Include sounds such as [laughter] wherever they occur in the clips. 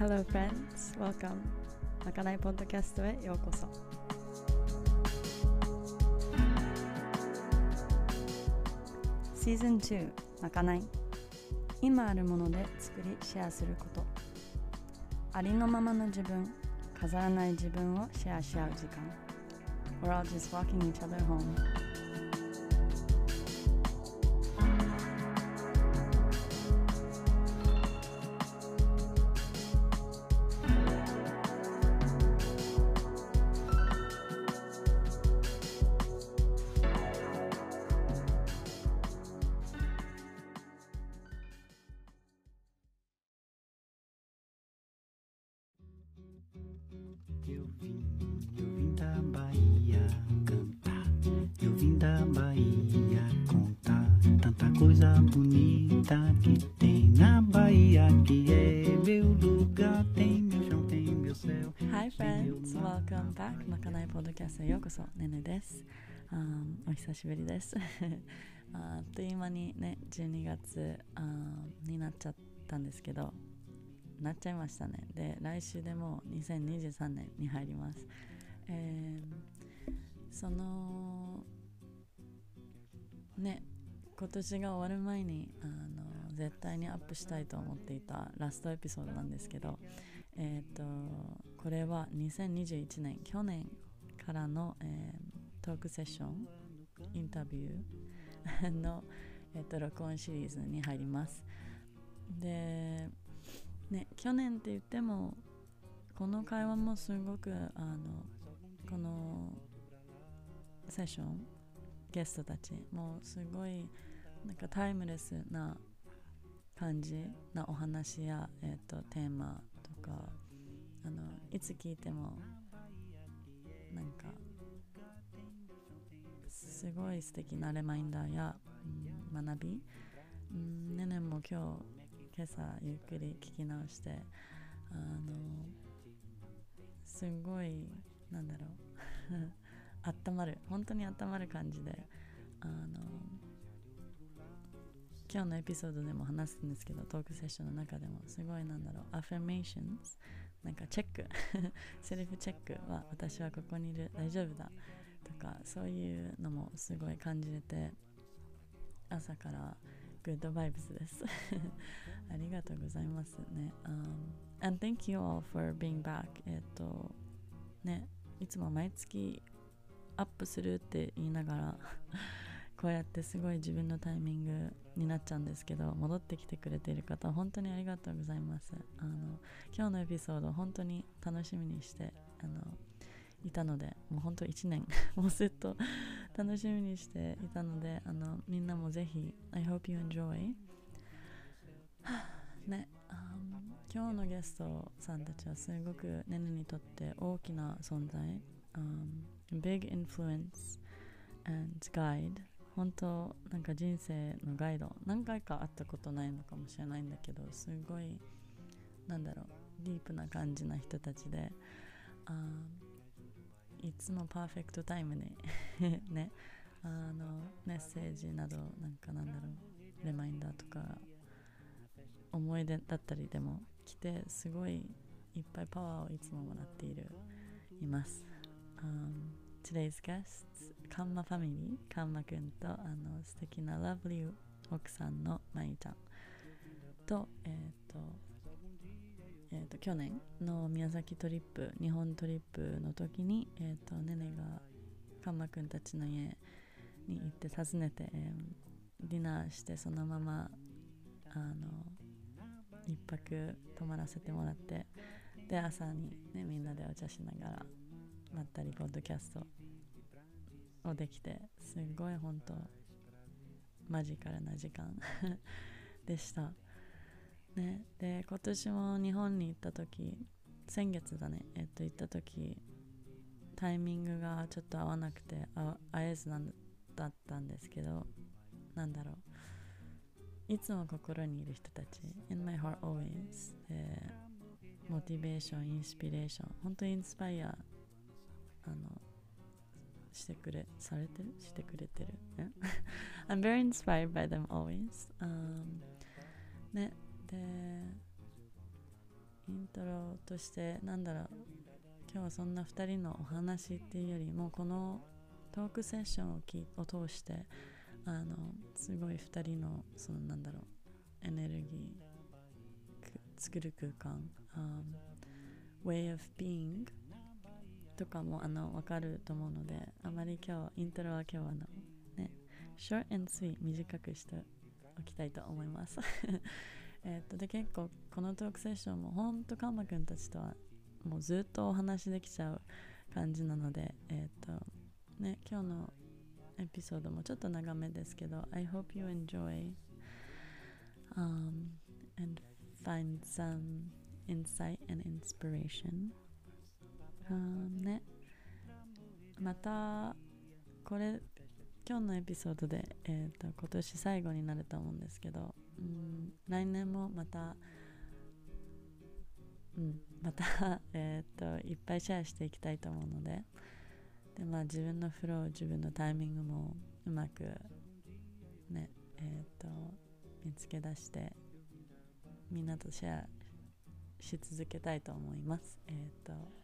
Hello friends, welcome. まかないポッドキャストへようこそ。シーズン2まかない。今あるもので作りシェアすること。ありのままの自分飾らない自分をシェアし合う時間。We're all just walking each other home. キャストへようこそ。ねねです、あお久しぶりです。[laughs] ああっという間にね12月あになっちゃったんですけどなっちゃいましたね。で来週でもう2023年に入ります。えーそのね今年が終わる前にあの絶対にアップしたいと思っていたラストエピソードなんですけどえっ、とこれは2021年去年からの、えートークセッションインタビュー [laughs] の、えー、と録音シリーズに入ります。でね去年って言ってもこの会話もすごくあのこのセッションゲストたちもうすごいなんかタイムレスな感じなお話や、えー、とテーマとかあのいつ聞いてもなんかすごい素敵なレマインダーや、うん学び、うん、ねねも今日今朝ゆっくり聞き直してあのすごいなんだろう。[laughs] 温まる。本当に温まる感じであの今日のエピソードでも話すんですけどトークセッションの中でもすごいなんだろう。アファメーションズなんかチェック。[laughs] セルフチェック。は私はここにいる。大丈夫だ。とかそういうのもすごい感じれて朝からグッドバイブスです。[laughs] ありがとうございますね、um, and thank you all for being back. えっとねいつも毎月アップするって言いながらこうやってすごい自分のタイミングになっちゃうんですけど戻ってきてくれている方本当にありがとうございます。あの今日のエピソード本当に楽しみにしてあのいたのでもう本当1年 [laughs] もうずっと楽しみにしていたのであのみんなもぜひ I hope you enjoy [sighs] ね、あの今日のゲストさんたちはすごくネネにとって大きな存在、um, big influence and guide 本当なんか人生のガイド何回か会ったことないのかもしれないんだけどすごいなんだろうディープな感じな人たちであいつもパーフェクトタイムに [laughs] ねあのメッセージなどなんかなんだろうレマインダーとか思い出だったりでも来てすごいいっぱいパワーをいつももらっているいます、um, Today's guests カンマファミリーカンマくんとあの素敵なラブリー奥さんのまいちゃんとえっ、とえー、と去年の宮崎トリップ日本トリップの時に、えー、とねねがカンマくんたちの家に行って訪ねて、えーディナーしてそのままあの一泊泊まらせてもらってで朝に、ね、みんなでお茶しながらまったりポッドキャストをできてすごい本当マジカルな時間 [laughs] でした。ね、で今年も日本に行った時先月だねえっと行った時タイミングがちょっと合わなくて会えずなんだったんですけどなんだろういつも心にいる人たち In my heart always でモチベーションインスピレーション本当にインスパイアあのしてくれされてる？してくれてる？[laughs] I'm very inspired by them always、um, ね？でイントロとしてなんだろう？今日はそんな2人のお話っていうよりもこのトークセッションをきを通してあのすごい2人のそのなんだろう？エネルギー作る空間、um, way of being とかもあの分かると思うのであまり今日イントロは今日はあのね short and sweet 短くしておきたいと思います。[laughs] えっとで結構このトークセッションもほんとカンマくんたちとはもうずっとお話できちゃう感じなのでえっ、とね今日のエピソードもちょっと長めですけど I hope you enjoy、um, and find some insight and inspiration、um, ねまたこれ今日のエピソードで、えーと、今年最後になると思うんですけど、うん、来年もまた、うん、また、[laughs] えと、いっぱいシェアしていきたいと思うのでで、まあ、自分のフロー自分のタイミングもうまくねえーと、見つけ出してみんなとシェアし続けたいと思います。え、ー、と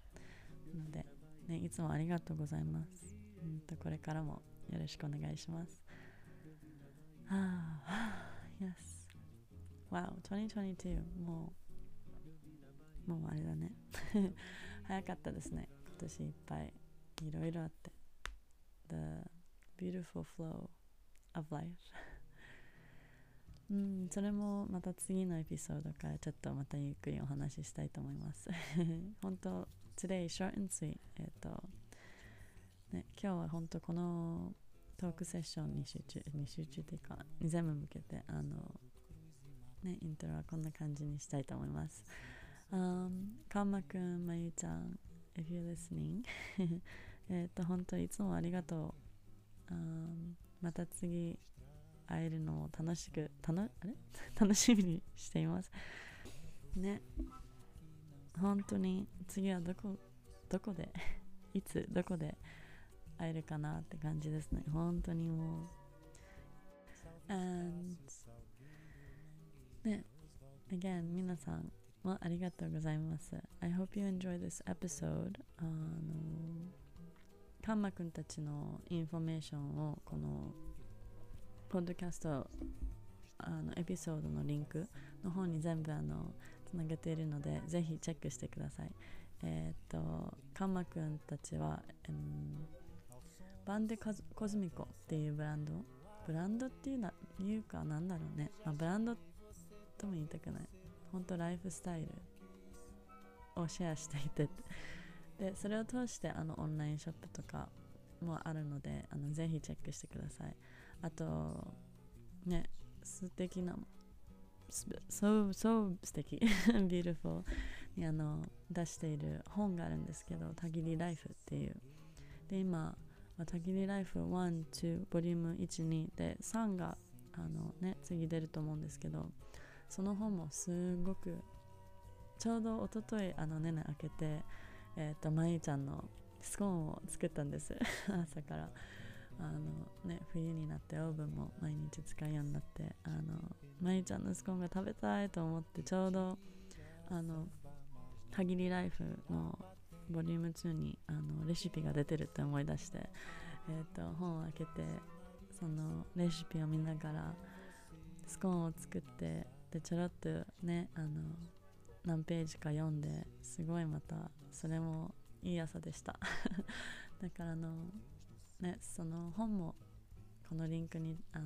ので、ね、いつもありがとうございます。うんとこれからもよろしくお願いします。はあ、[sighs] yes. Wow, 2022もう、もうあれだね。[laughs] 早かったですね。今年いっぱいいろいろあって。The beautiful flow of life. [laughs] うん、それもまた次のエピソードからちょっとまたゆっくりお話ししたいと思います。[laughs] 本当、today short and sweet。えっ、と、ね、今日は本当このトークセッションに集中に集中というかに全部向けてあのねイントロはこんな感じにしたいと思います。Um, かんまくん、まゆちゃん、if you're listening [laughs] えっと本当いつもありがとう。Um, また次会えるのを楽しくたのあれ？[laughs] 楽しみにしています。ね本当に次はどこどこで [laughs] いつどこで会えるかなって感じですね。本当にもう。And ね。Again 皆さんもありがとうございます。I hope you enjoy this episode. あのカンマくんたちのインフォメーションをこのポッドキャストあのエピソードのリンクの方に全部あのつなげているのでぜひチェックしてください。えっ、とカンマくんたちは、うんバンデコズミコっていうブランド？ブランドっていうのいうかなんだろうね、まあ、ブランドとも言いたくない。本当ライフスタイルをシェアしていて。[laughs] でそれを通してあのオンラインショップとかもあるのであのぜひチェックしてください。あとね素敵な so, so 素敵。[laughs] Beautiful にあの出している本があるんですけど「たぎりライフ」っていう。で今、たぎりライフ1、2、ボリューム1、2で3があの、ね、次出ると思うんですけどその本もすごくちょうどおとといあのねね開けて、えーと、まゆちゃんのスコーンを作ったんです。[laughs] 朝から。あの、ね、冬になってオーブンも毎日使うようになってあのまゆちゃんのスコーンが食べたいと思ってちょうどあの限りライフのボリューム2にあのレシピが出てるって思い出して、えーと、本を開けてそのレシピを見ながらスコーンを作ってでちょろっとねあの何ページか読んですごいまたそれもいい朝でした。[laughs] だからあのねその本もこのリンクにあの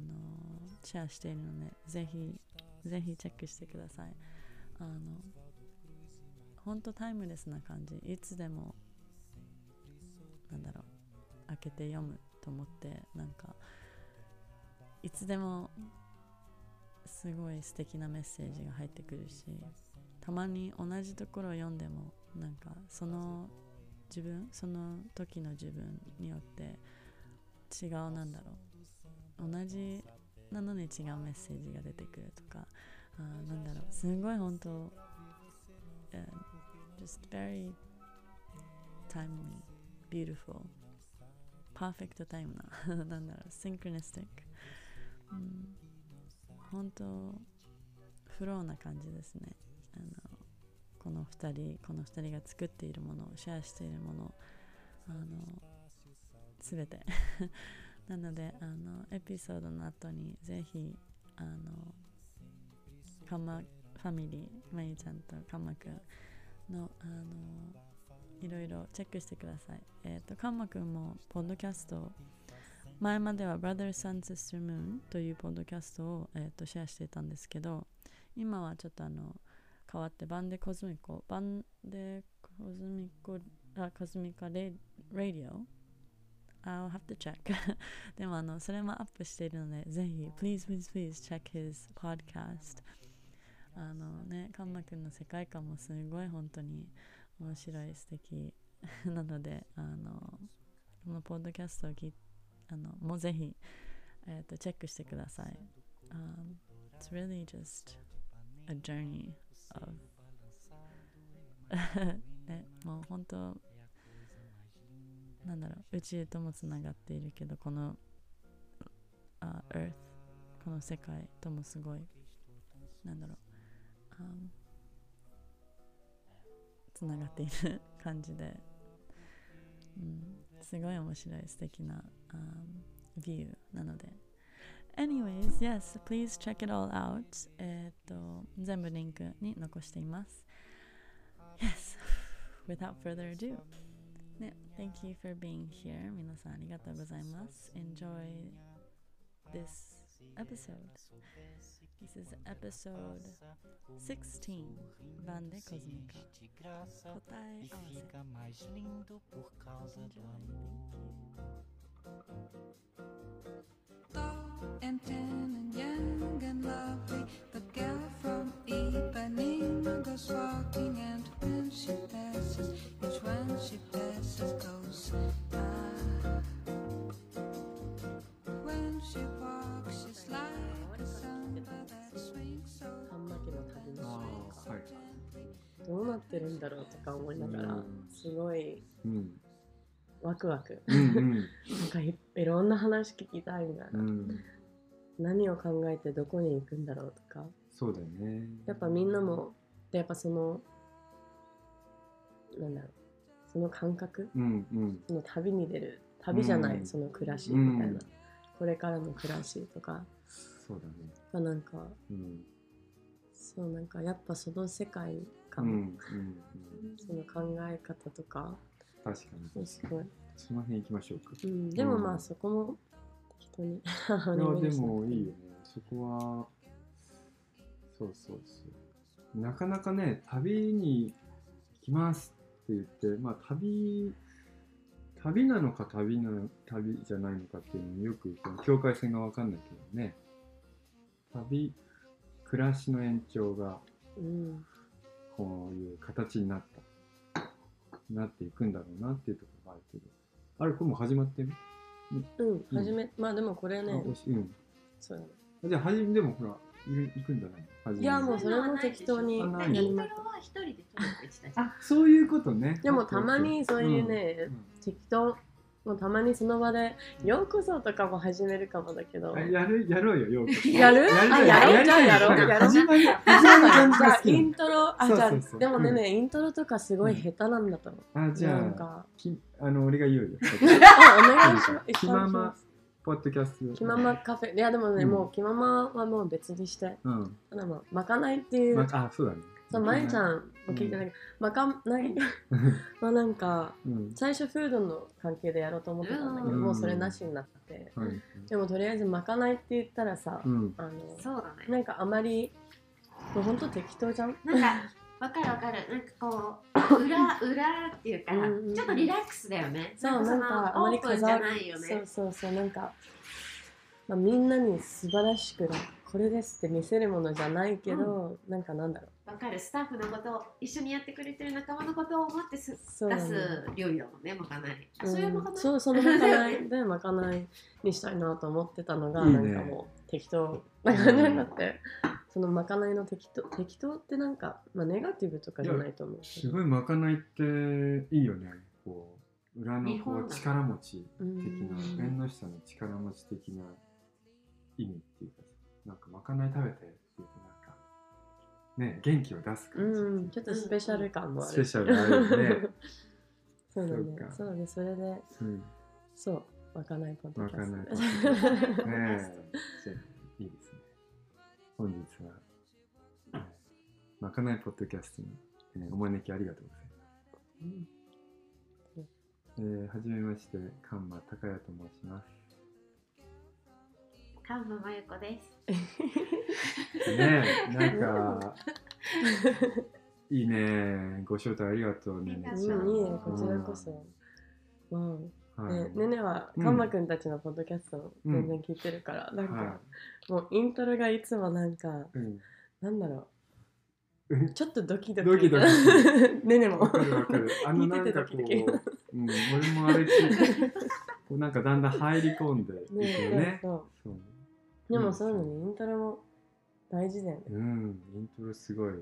シェアしているのでぜひぜひチェックしてください。あのほんとタイムレスな感じ。いつでもなんだろう開けて読むと思ってなんかいつでもすごい素敵なメッセージが入ってくるしたまに同じところを読んでもなんかその自分その時の自分によって違うなんだろう同じなのに違うメッセージが出てくるとか。あなんだろう。すごい本当 just very timely, beautiful, perfect time な [laughs] なんだろう。synchronistic、うん、本当フローな感じですね。あのこの2人この2人が作っているものシェアしているものあの全て。なのであのエピソードの後にぜひあのカマファミリーまゆちゃんとカマくんのあのいろいろチェックしてください。えっ、とカマくんもポッドキャスト前までは Brother Sun Sister Moon というポッドキャストを、えー、とシェアしていたんですけど今はちょっとあの変わってバンデコズミコバンデコズミコあコズミカレラディオ I'll have to check. [laughs] でもあのそれもアップしているのでぜひ please please please check his podcast. あのねカンマくんの世界観もすごい本当に面白い素敵なのであのこのポッドキャストを聞いあのもうぜひ、えー、とチェックしてください、um, It's really just a journey of [laughs] ね、もう本当なんだろう宇宙ともつながっているけどこの、uh, Earth この世界ともすごいなんだろう、つながっている感じで、うん、すごい面白い素敵な、um, view なので Anyways, yes, please check it all out. えっと、全部リンクに残しています。Yes, without further ado. ね、Thank you for being here. 皆さんありがとうございます。Enjoy this episode. This is episode 16 Van de Cosmica.答え合わせ。 fica mais lindo por causa do amor. Tall and tan and young and lovely. The girl from Ipanema goes walking, and when she passes, each one she passes goes by. When she walks, she's like a samba that swings so どうなってるんだろうとか思いながらうん。すごいうん。ワクワク。うんうん。なんかいいろんな話聞きたいみたいな、うん。何を考えてどこに行くんだろうとか。そうだよね。やっぱみんなもでやっぱそのなんだろう。その感覚？うんうん。その旅に出る旅じゃない、うん。その暮らしみたいな、うん。これからの暮らしとか。そうだね。がなんかうん。そうなんかやっぱその世界う観、んうんうん。その考え方とか。確かに。すごい、その辺行きましょうか。うん、でもまあうんそこも適当に [laughs] いやでもいいよね。そこはそうそうそう。なかなかね旅に行きます言ってまあ旅旅なのか旅なの旅じゃないのかっていうのもよくその境界線が分かんないけどね。旅暮らしの延長がうんこういう形になった。なっていくんだろうなっていうところがあるけど。あれこれもう始まってる？うん、初め、まあでもこれあね、うん。そうだね。じゃあ、はじめでもほら、いる行くんじゃない？初めいや、もうそれも適当にあやないります。イントロは一人で撮るって言ってたじゃん。あ、そういうことね。でもたまにそういうね、うん適当、もうたまにその場で、ようこそとかも始めるかもだけどあ。やる、やろうよ、よく。[laughs] やる？あ、やろう？じゃあやろう。やろう。始まり、あ始まる感じじゃあが好きイントロ、あ、じゃそうそうそうあ、でもねうんね、イントロとかすごい下手なんだと思う。あ、じゃあ、なんか、きあの、俺が言うよ。[laughs] あ、お願いします。気まま、ポッドキャスト。気ままカフェ。いや、でもね、うんもう気ままはもう別にして。うん。ただまあ、まかないっていうま、あ、そうだね。そう、まゆちゃんも聞いてないけど、まかないはなんか、うん。最初フードの関係でやろうと思ってたんだけど、うんもうそれなしになって、はい。でもとりあえずまかないって言ったらさ、うん。あのそうだね。なんかあまりもうほんと適当じゃん？なんか、[laughs] わかるわかる。なんかこう、[laughs] 裏、裏っていうか、うんうんちょっとリラックスだよね。そうそなんかあまりオープンじゃないよそうね。そうそうなんか、まあ、みんなに素晴らしくこれですって見せるものじゃないけど、なんかなんだろわかる。スタッフのことを、一緒にやってくれてる仲間のことを思ってすうそう出す料理だもんね、まかない。あうんそういうまかないそうそのまかないで [laughs] まかないにしたいなと思ってたのがいいねなんかもう適当な感じになって、そのまかないの適当適当ってなんか、まあ、ネガティブとかじゃないと思うすごいまかないっていいよね。こう、裏のこう力持ち的うんな、縁の下の力持ち的な意味っていうかさ、なんかまかない食べてっていうとなんか、ね元気を出す感じ、うん、ちょっとスペシャル感もある。スペシャルあるよね。[laughs] そうだねそうか。そうだね。それで、うん、そう、わかんないポッドキャスわかんないト。ねえ [laughs] じゃあいいですね本日は、えーまかないポッドキャストに、えーお招きありがとうございますうんえーはじめまして、カンマ高谷と申します。カンママユコです。ねえ、なんか、いいね、ご招待ありがとうね。いいね、うんこちらこそ。うん。はい、ね、ねねは、うんカンマくんたちのポッドキャストうん全然聞いてるから、なんか、はもうイントロがいつもなんか、い、うんなんだろうんう、ちょっとドキドキ。ドキドキ [laughs] ねねも。わかるわかる。あの [laughs] 聞ないんかこう、うん、俺もあれ聞いて、こうなんかだんだん入り込んでいくよねね。そうそうでもそういうのにイントロも大事だよね。うん、イントロすごい。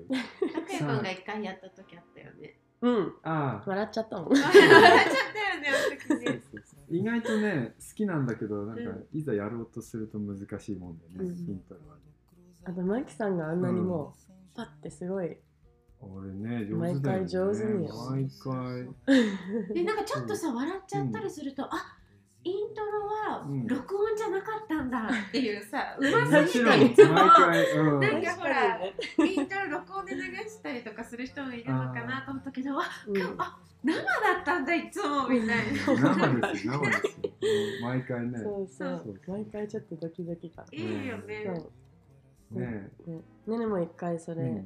たくやくんが一回やった時あったよね。うん。ああ、笑っちゃったもん。[laughs] 笑っちゃったよね、あの時そうね。意外とね、好きなんだけど、なんかういざやろうとすると難しいもんでね、うんイントロはね。あと、マキさんがあんなにもう、パッてすごい、俺ね、上手だよ、ね。毎回上手に毎回。[laughs] で、なんかちょっとさ、笑っちゃったりすると、あイントロはうん録音じゃなかったんだっていうさ、[laughs] うもますぎていつも。回、うん。なんかほらイントロ録音で流したりとかする人もいるのかなと思ったけど、あ、あ生だったんだいつもみたいな。生ですよ、生ですよ。うん毎回ね。そうそうそう毎回ちょっとドキドキ感。いいよね。ねねねねも一回それ、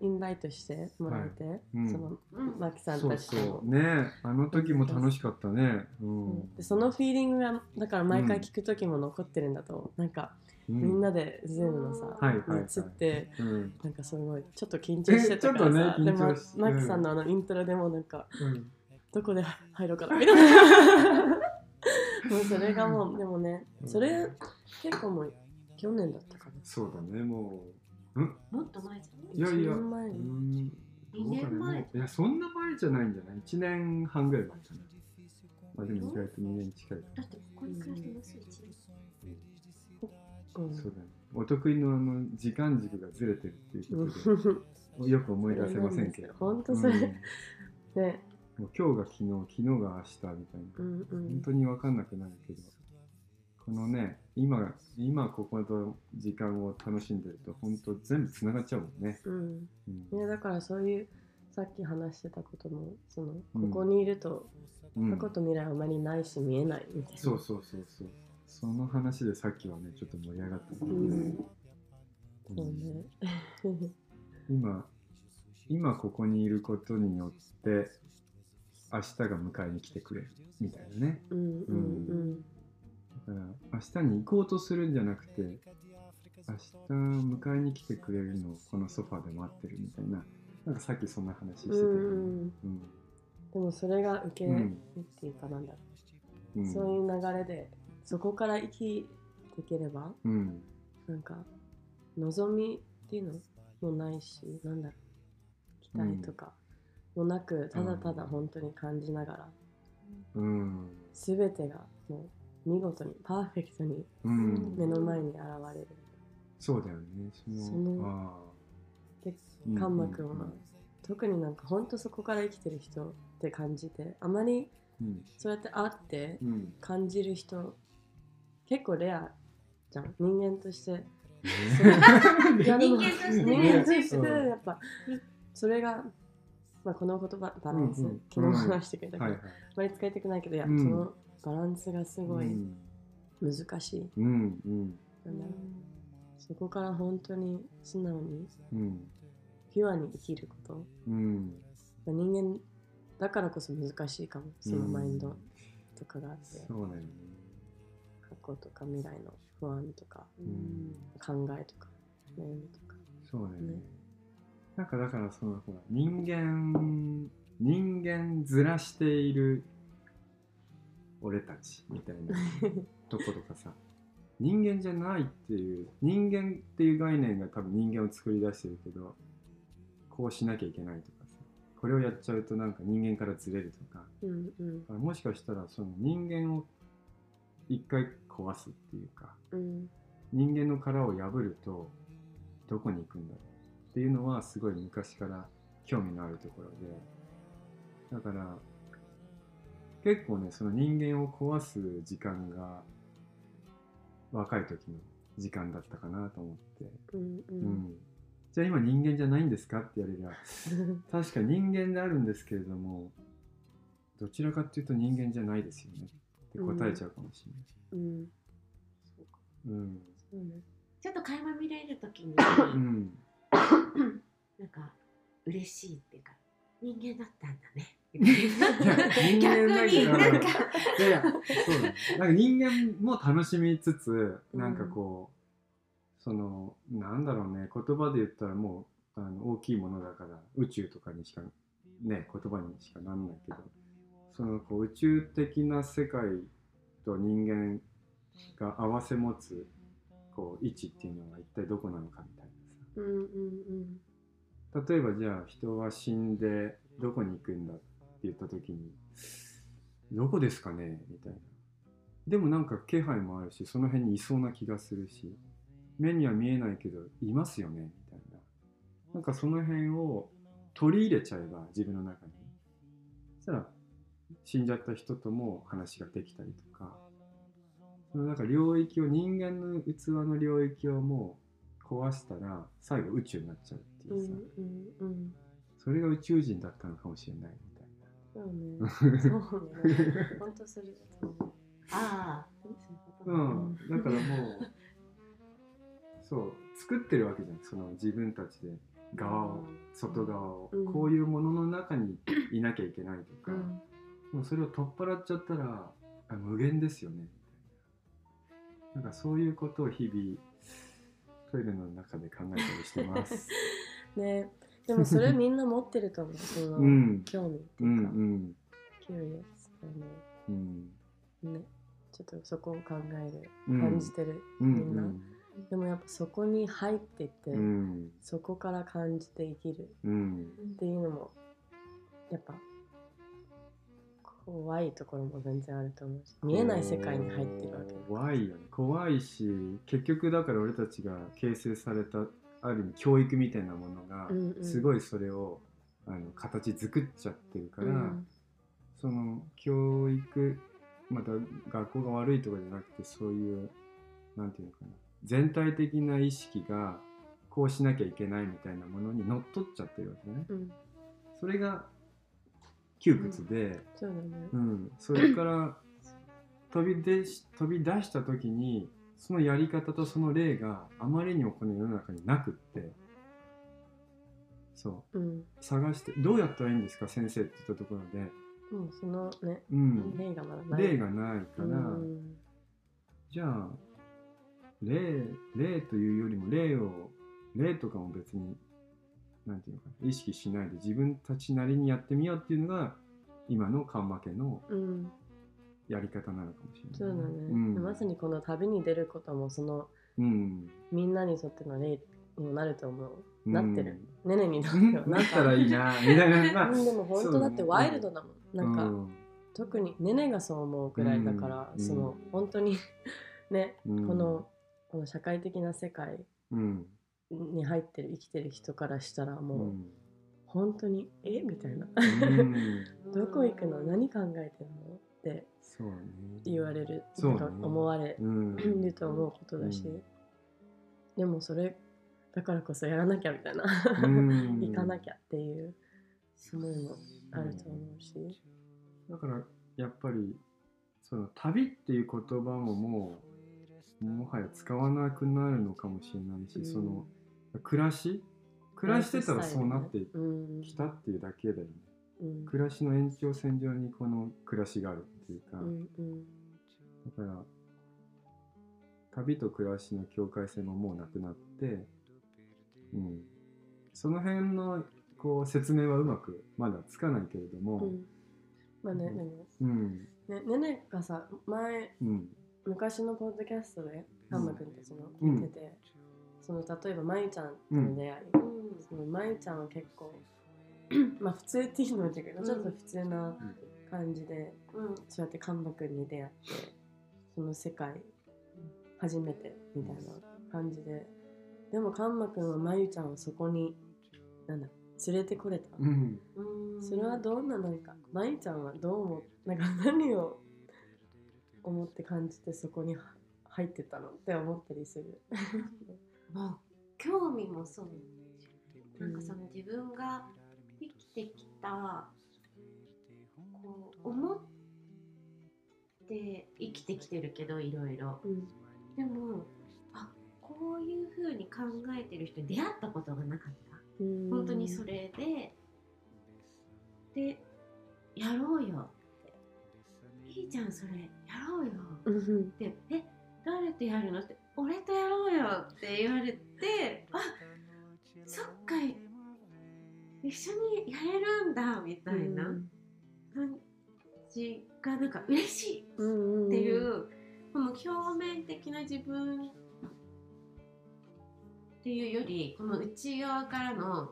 インバイトしてもらえて、うん。そのうん。マキさんたちと。もそう。ね。あの時も楽しかったね。うう。んん。でそのフィーリングがだから毎回聞く時も残ってるんだと思う、なんか、うん。みんなで Zoom のさ、はいはいはい。映ってうん。なんかすごいちょっと緊張してたからさ、えちょっとねでもマキさんのあのイントロでもなんか、うん。どこで入ろうかなみたいな。[laughs] もうそれがもうでもねそれ結構もう去年だったかな。そうだね、もう。うん？もっと前じゃん。い？やいや。一年前にうん二年前いや、そんな前じゃないんじゃない ?1 年半ぐらい前かな。まあでも意外と2年近い。だってここに暮らしてます一年。うんそうだね。お得意のあの時間軸がずれてるっていうことで、よく思い出せませんけど。本当それうんねもう今日が昨日、昨日が明日みたいな。うんう本ん当に分かんなくなるけど、このね、今、今ここの時間を楽しんでると、本当全部つながっちゃうもんね。うん。うん。ねだからそういうさっき話してたこともそのうん。ここにいるとうん。過去と未来あまりないし見えないみたいな。そうそうそうそう。その話でさっきはね、ちょっと盛り上がったんだけど、うんうん。そうね今、今ここにいることによって、明日が迎えに来てくれるみたいなね。うんうん。うん明日に行こうとするんじゃなくて明日迎えに来てくれるのをこのソファーで待ってるみたいななんかさっきそんな話してたよねうん。でもそれが受けうん身っていうかなんだろう。うん。そういう流れでそこから生きていければうん。なんか望みっていうのもないしなんだろう。期待とかもなくただただ本当に感じながらうん。全てがもう見事にパーフェクトにうん。目の前に現れる。そうだよね。そのそのあでーカンマ君は特になんか本当そこから生きてる人って感じてあまりうん。そうやって会ってうん。感じる人結構レアじゃん。人間として。[laughs] 人間として人ね間として。うん。やっぱそれが、まあ、この言葉バランス、うんうん。昨日話してくれたけど、はいはい。あまり使いたくないけどいや、うん。そのバランスがすごいうん。難しい、うんうん。なんだろう。そこから本当に素直にうん。ピュアに生きること。うん。人間だからこそ難しいかも。そのマインドとかがあって、そうだよね。過去とか未来の不安とかうん。考えとか悩みとか。そうだよね。ね。なんかだからその人間人間ずらしている俺たちみたいなところがさ人間じゃないっていう人間っていう概念が多分人間を作り出してるけどこうしなきゃいけないとかさこれをやっちゃうとなんか人間からずれるとかうんうん。だからもしかしたらその人間を一回壊すっていうかうん。人間の殻を破るとどこに行くんだろっていうのはすごい昔から興味のあるところでだから結構ねその人間を壊す時間が若い時の時間だったかなと思って、うんううん。ん、じゃあ今人間じゃないんですかって言われりゃ [laughs] 確かに人間であるんですけれどもどちらかっていうと人間じゃないですよね。って答えちゃうかもしうんれない。うん。そうね。ちょっと垣間見れるときに、うん。なんか嬉しいっていうか人間だったんだね。いや人間だけど逆になんかいやいやそうなんか人間も楽しみつつなんかこう、そのなんだろうね言葉で言ったらもうあの大きいものだから宇宙とかにしかね言葉にしかなんないけどそのこう宇宙的な世界と人間が合わせ持つこう位置っていうのは一体どこなのかみたいなさ。うんうん例えばじゃあ人は死んでどこに行くんだって言った時にどこですかね？みたいな。でもなんか気配もあるしその辺にいそうな気がするし目には見えないけどいますよね？みたいな。なんかその辺を取り入れちゃえば自分の中に。そしたら死んじゃった人とも話ができたりとか。そのなんか領域を人間の器の領域をもう壊したら最後宇宙になっちゃうってうんいうさ、うんうんそれが宇宙人だったのかもしれないみたいそうね。そうね。本当それそうああ、な。うん、だからもうそう作ってるわけじゃん。その自分たちで側を外側を、うんこういうものの中にいなきゃいけないとか、うん。もうそれを取っ払っちゃったらあ無限ですよね。なんかそういうことを日々トイレの中で考えたりしてます。[laughs] ねでもそれみんな持ってると思う。その、うん。興味ってういうか、ん curious あうん。のね。ちょっとそこを考えるうん感じてる、うんみんなでもやっぱそこに入ってって、うん。そこから感じて生きるうん。っていうのもやっぱ怖いところも全然あると思うし。見えない世界に入ってるわけ。怖いよね。怖いし結局だから俺たちが形成されたある意味教育みたいなものがすごいそれをあの形作っちゃってるから、うん。その教育また学校が悪いとかじゃなくてそういうなんていうのかな全体的な意識がこうしなきゃいけないみたいなものにのっとっちゃってるわけね。うん。それが窮屈で、そうだね。うん、それから飛び出し飛び出した時にそのやり方とその例があまりにもこの世の中になくってそう。うん。探してどうやったらいいんですか先生って言ったところで、もうそのねうん、例がまだない。例がないから、うん。じゃあ例例というよりも例を例とかも別になんていうのかな意識しないで自分たちなりにやってみようっていうのが今のカンマ家のうんやり方なのかもしれない。そうだね、うん。でまさにこの旅に出ることもそのうん、みんなにとっての例にもなると思う、うん。なってる。ねねになってなったらいいな。みたいな、[laughs] でも本当だってワイルドだもん、なんか、うん。特にねねがそう思うくらいだから、うん。その本当にね、うん。このこの社会的な世界うん。に入ってる生きてる人からしたらもう、うん。本当にえ？みたいな。うん。[laughs] どこ行くの？何考えてんの？ってそうね。言われる、ねか思われうん。ると思うことだし、うん。でもそれだからこそやらなきゃみたいな、うん。行かなきゃっていう思いもあると思うし、だからやっぱりその旅っていう言葉ももうもはや使わなくなるのかもしれないし、うん。その暮らし？暮らしてたらそうなってうん。きたっていうだけだよね、うん。暮らしの延長線上にこの暮らしがあるっていうか、うんうん。だから旅と暮らしの境界線ももうなくなって、うん、その辺のこう説明はうまくまだつかないけれども、うん。まあね、うん。ねねねがさ前うん。昔のポッドキャストでハンマくんたちの聞いてて、その例えばまゆちゃんとの出会い、そのまゆちゃんは結構 [clears throat] まあ普通っていうのも違うけど、うんちょっと普通な感じでうん。そうやってカンバくんに出会ってその世界初めてみたいな感じで。でもカンマくんはまゆちゃんをそこになんだ連れてこれた、うん。うん。それはどんななんか。まゆちゃんはどう思う？なんか何を思って感じてそこに入ってたのって思ったりする。[laughs] もう興味もそうなんかその自分が生きてきた思って生きてきてるけどいろいろ。うん。でもあこういう風に考えてる人に出会ったことがなかった。本当にそれで。でやろうよって。いいじゃんそれやろうよ。うん。ってえ誰とやるのって。俺とやろうよって言われてあそっか。一緒にやれるんだみたいな。感じがなんか嬉しいうんっていう、この表面的な自分っていうよりこの内側からの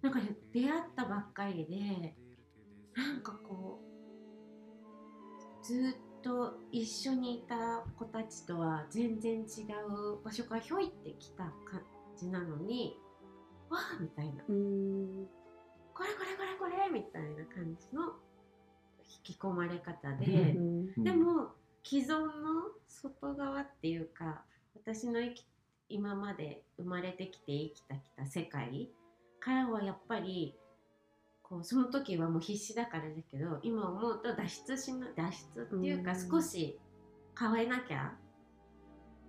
なんかね出会ったばっかりでなんかこうずっと一緒にいた子たちとは全然違う場所からひょいってきた感じなのにわあみたいな。うん。これこれこれこれみたいな感じの引き込まれ方で。うんでも既存の外側っていうか私の生き今まで生まれてきて生きたきた世界からはやっぱりこうその時はもう必死だからだけど今思うと脱出しな脱出っていうかうん少し変えなきゃ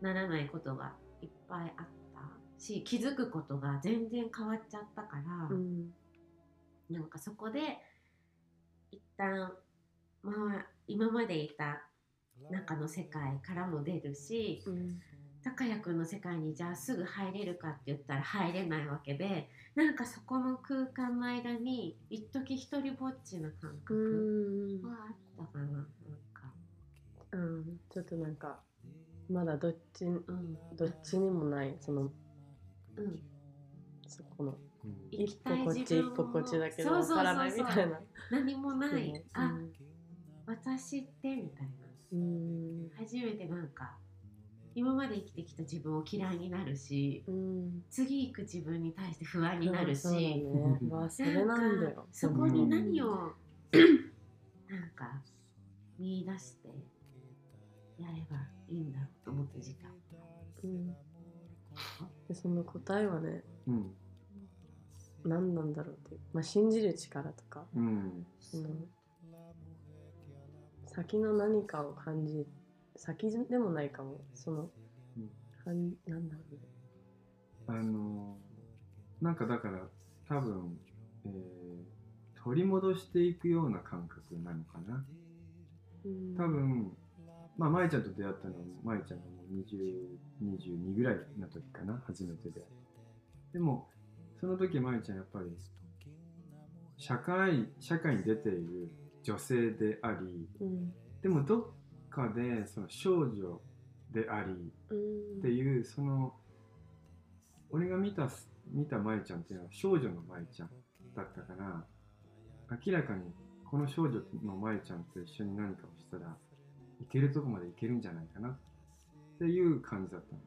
ならないことがいっぱいあったし気づくことが全然変わっちゃったから、うんなんかそこで一旦まあ今までいた中の世界からも出るしうん高谷君の世界にじゃあすぐ入れるかって言ったら入れないわけでなんかそこの空間の間に一時一人ぼっちな感う覚ん。はあったかななんか。うん。ちょっとなんかまだどっちうん。どっちにもないそのうん。そこの一歩こったい自分ち一歩こっちだけどそうそうそうそう。わからないみたいな。何もない、うんあ私ってみたいな。うん。初めてなんか今まで生きてきた自分を嫌いになるしうん。次行く自分に対して不安になるし、そ [laughs] れなんだよ。そこに何をなんか見出してやればいいんだろうと思った時間。うん。でその答えはねうん。何なんだろうっていう。まあ信じる力とか。うん。その先の何かを感じ先でもないかも。その、うん。かんなんだろう。ねあのなんかだから多分、えー取り戻していくような感覚なのかな。うん。多分まあ舞ちゃんと出会ったのは舞ちゃんがもう20 22ぐらいの時かな初めてで。でもその時舞ちゃんやっぱり社会社会に出ている女性でありうん。でもどっかでその少女でありうん。っていうその俺が見た見た舞ちゃんっていうのは少女の舞ちゃんだったから明らかにこの少女の舞ちゃんと一緒に何かをしたらいけるとこまでいけるんじゃないかなっていう感じだったのね。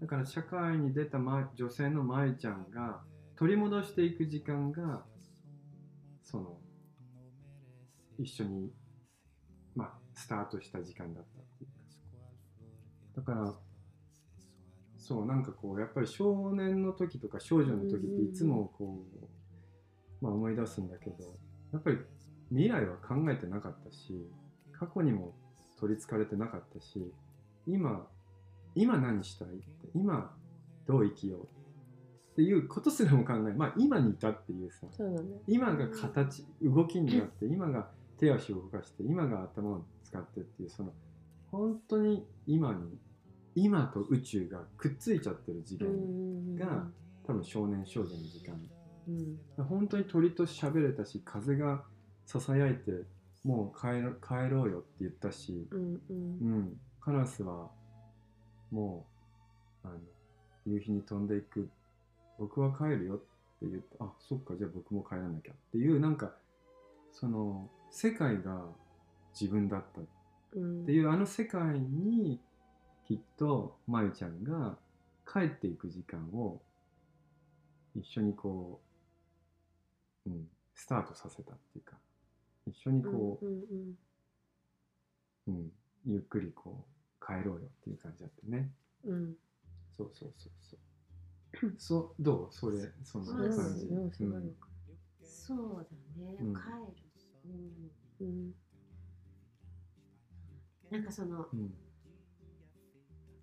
だから社会に出た、ま、女性の舞ちゃんが取り戻していく時間がその一緒にまあスタートした時間だったっていうか。だからそうなんかこうやっぱり少年の時とか少女の時っていつもこう、まあ、思い出すんだけどやっぱり未来は考えてなかったし過去にも取りつかれてなかったし今今何したいって今どう生きようっていうことすらも考えまあ今にいたっていうさね。今が形動きになって今が手足を動かして今が頭を使ってっていうその本当に今に今と宇宙がくっついちゃってる次う元んが多分少年少女の時間。うん。本当に鳥と喋れたし風がささやいてもう帰ろ帰ろうよって言ったし、うんうん。うん、カラスはもうあの夕日に飛んでいく。僕は帰るよって言ってあそっかじゃあ僕も帰らなきゃっていうなんかその世界が自分だった。っうん。ていうあの世界にきっとまゆちゃんが帰っていく時間を一緒にこううん、スタートさせたっていうか一緒にこうんうんう、うんゆっくりこう帰ろうよっていう感じだったね。うん。うんそうそうそう。[coughs] そう？そうどうそれそん。なうん感じ、そうだね、うん。帰る、うん、なんかそのうん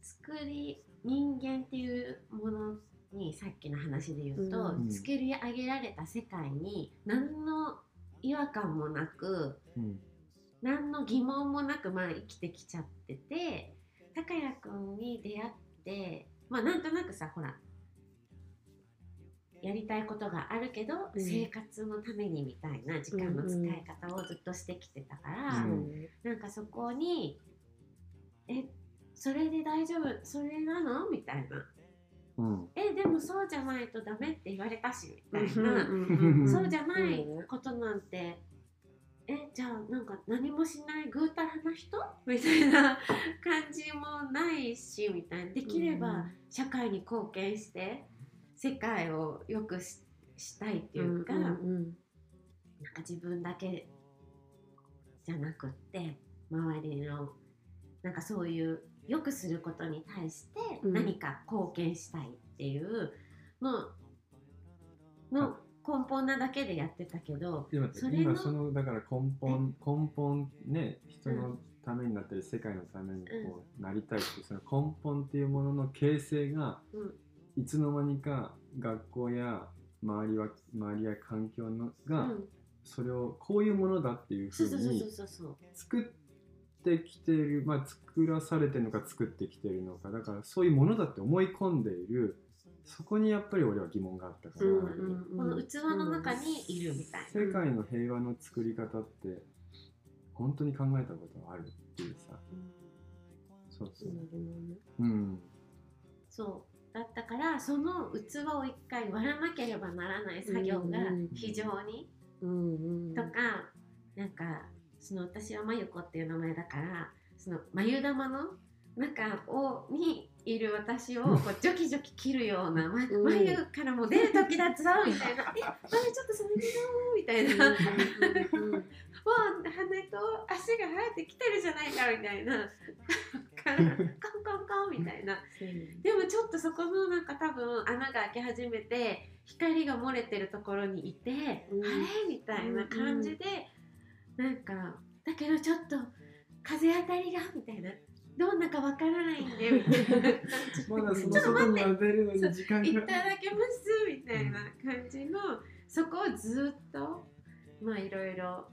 作り人間っていうものにさっきの話で言うと、うん。作り上げられた世界に何の違和感もなくうん。何の疑問もなくまあ生きてきちゃってて高谷君に出会ってまあなんとなくさほらやりたいことがあるけど、うん。生活のためにみたいな時間の使い方をずっとしてきてたから、うんなんかそこに「えそれで大丈夫それなの?」みたいな。うん「えでもそうじゃないとダメって言われたし」みたいな、そうじゃないことなんてえじゃあなんか何もしないぐうたらな人？みたいな感じもないしみたいな。できれば社会に貢献して世界を良くししたいっていうか、うんうんなんか自分だけじゃなくって周りのなんかそういう良くすることに対してうん。何か貢献したいっていうのの根本なだけでやってたけど、それの今そのだから根本根本ね人のためになったり世界のためにこうなりたいっていうその根本っていうものの形成がうんいつの間にか学校や周りは周りや環境のがうん、それをこういうものだっていうふそうに作ってきているまあ作らされてるのか作ってきているのかだからそういうものだって思い込んでいる。そこにやっぱり俺は疑問があったから、うんうんこの器の中にいるみたいな、世界の平和の作り方って本当に考えたことあるっていうさ。そうそう。うん。そうだったからその器を一回割らなければならない作業が非常に、とかなんかその私はまゆこっていう名前だからその眉玉の中をにいる私を [laughs] こうジョキジョキ切るような、ま、うん。眉からもう出る時だぞみたいな「[laughs] え眉ちょっとそれでよ」みたいな「もう羽と足が生えてきてるじゃないか」みたいなからコンコンコンみたいな。でもちょっとそこのなんか多分穴が開き始めて光が漏れてるところにいて、うん。あれ？みたいな感じで、なんかだけどちょっと風当たりがみたいな。どんなかわからないんで [laughs] みたいな感じ。まだその外には出るのに時間いがただけますみたいな感じのそこをずっとまあいろいろ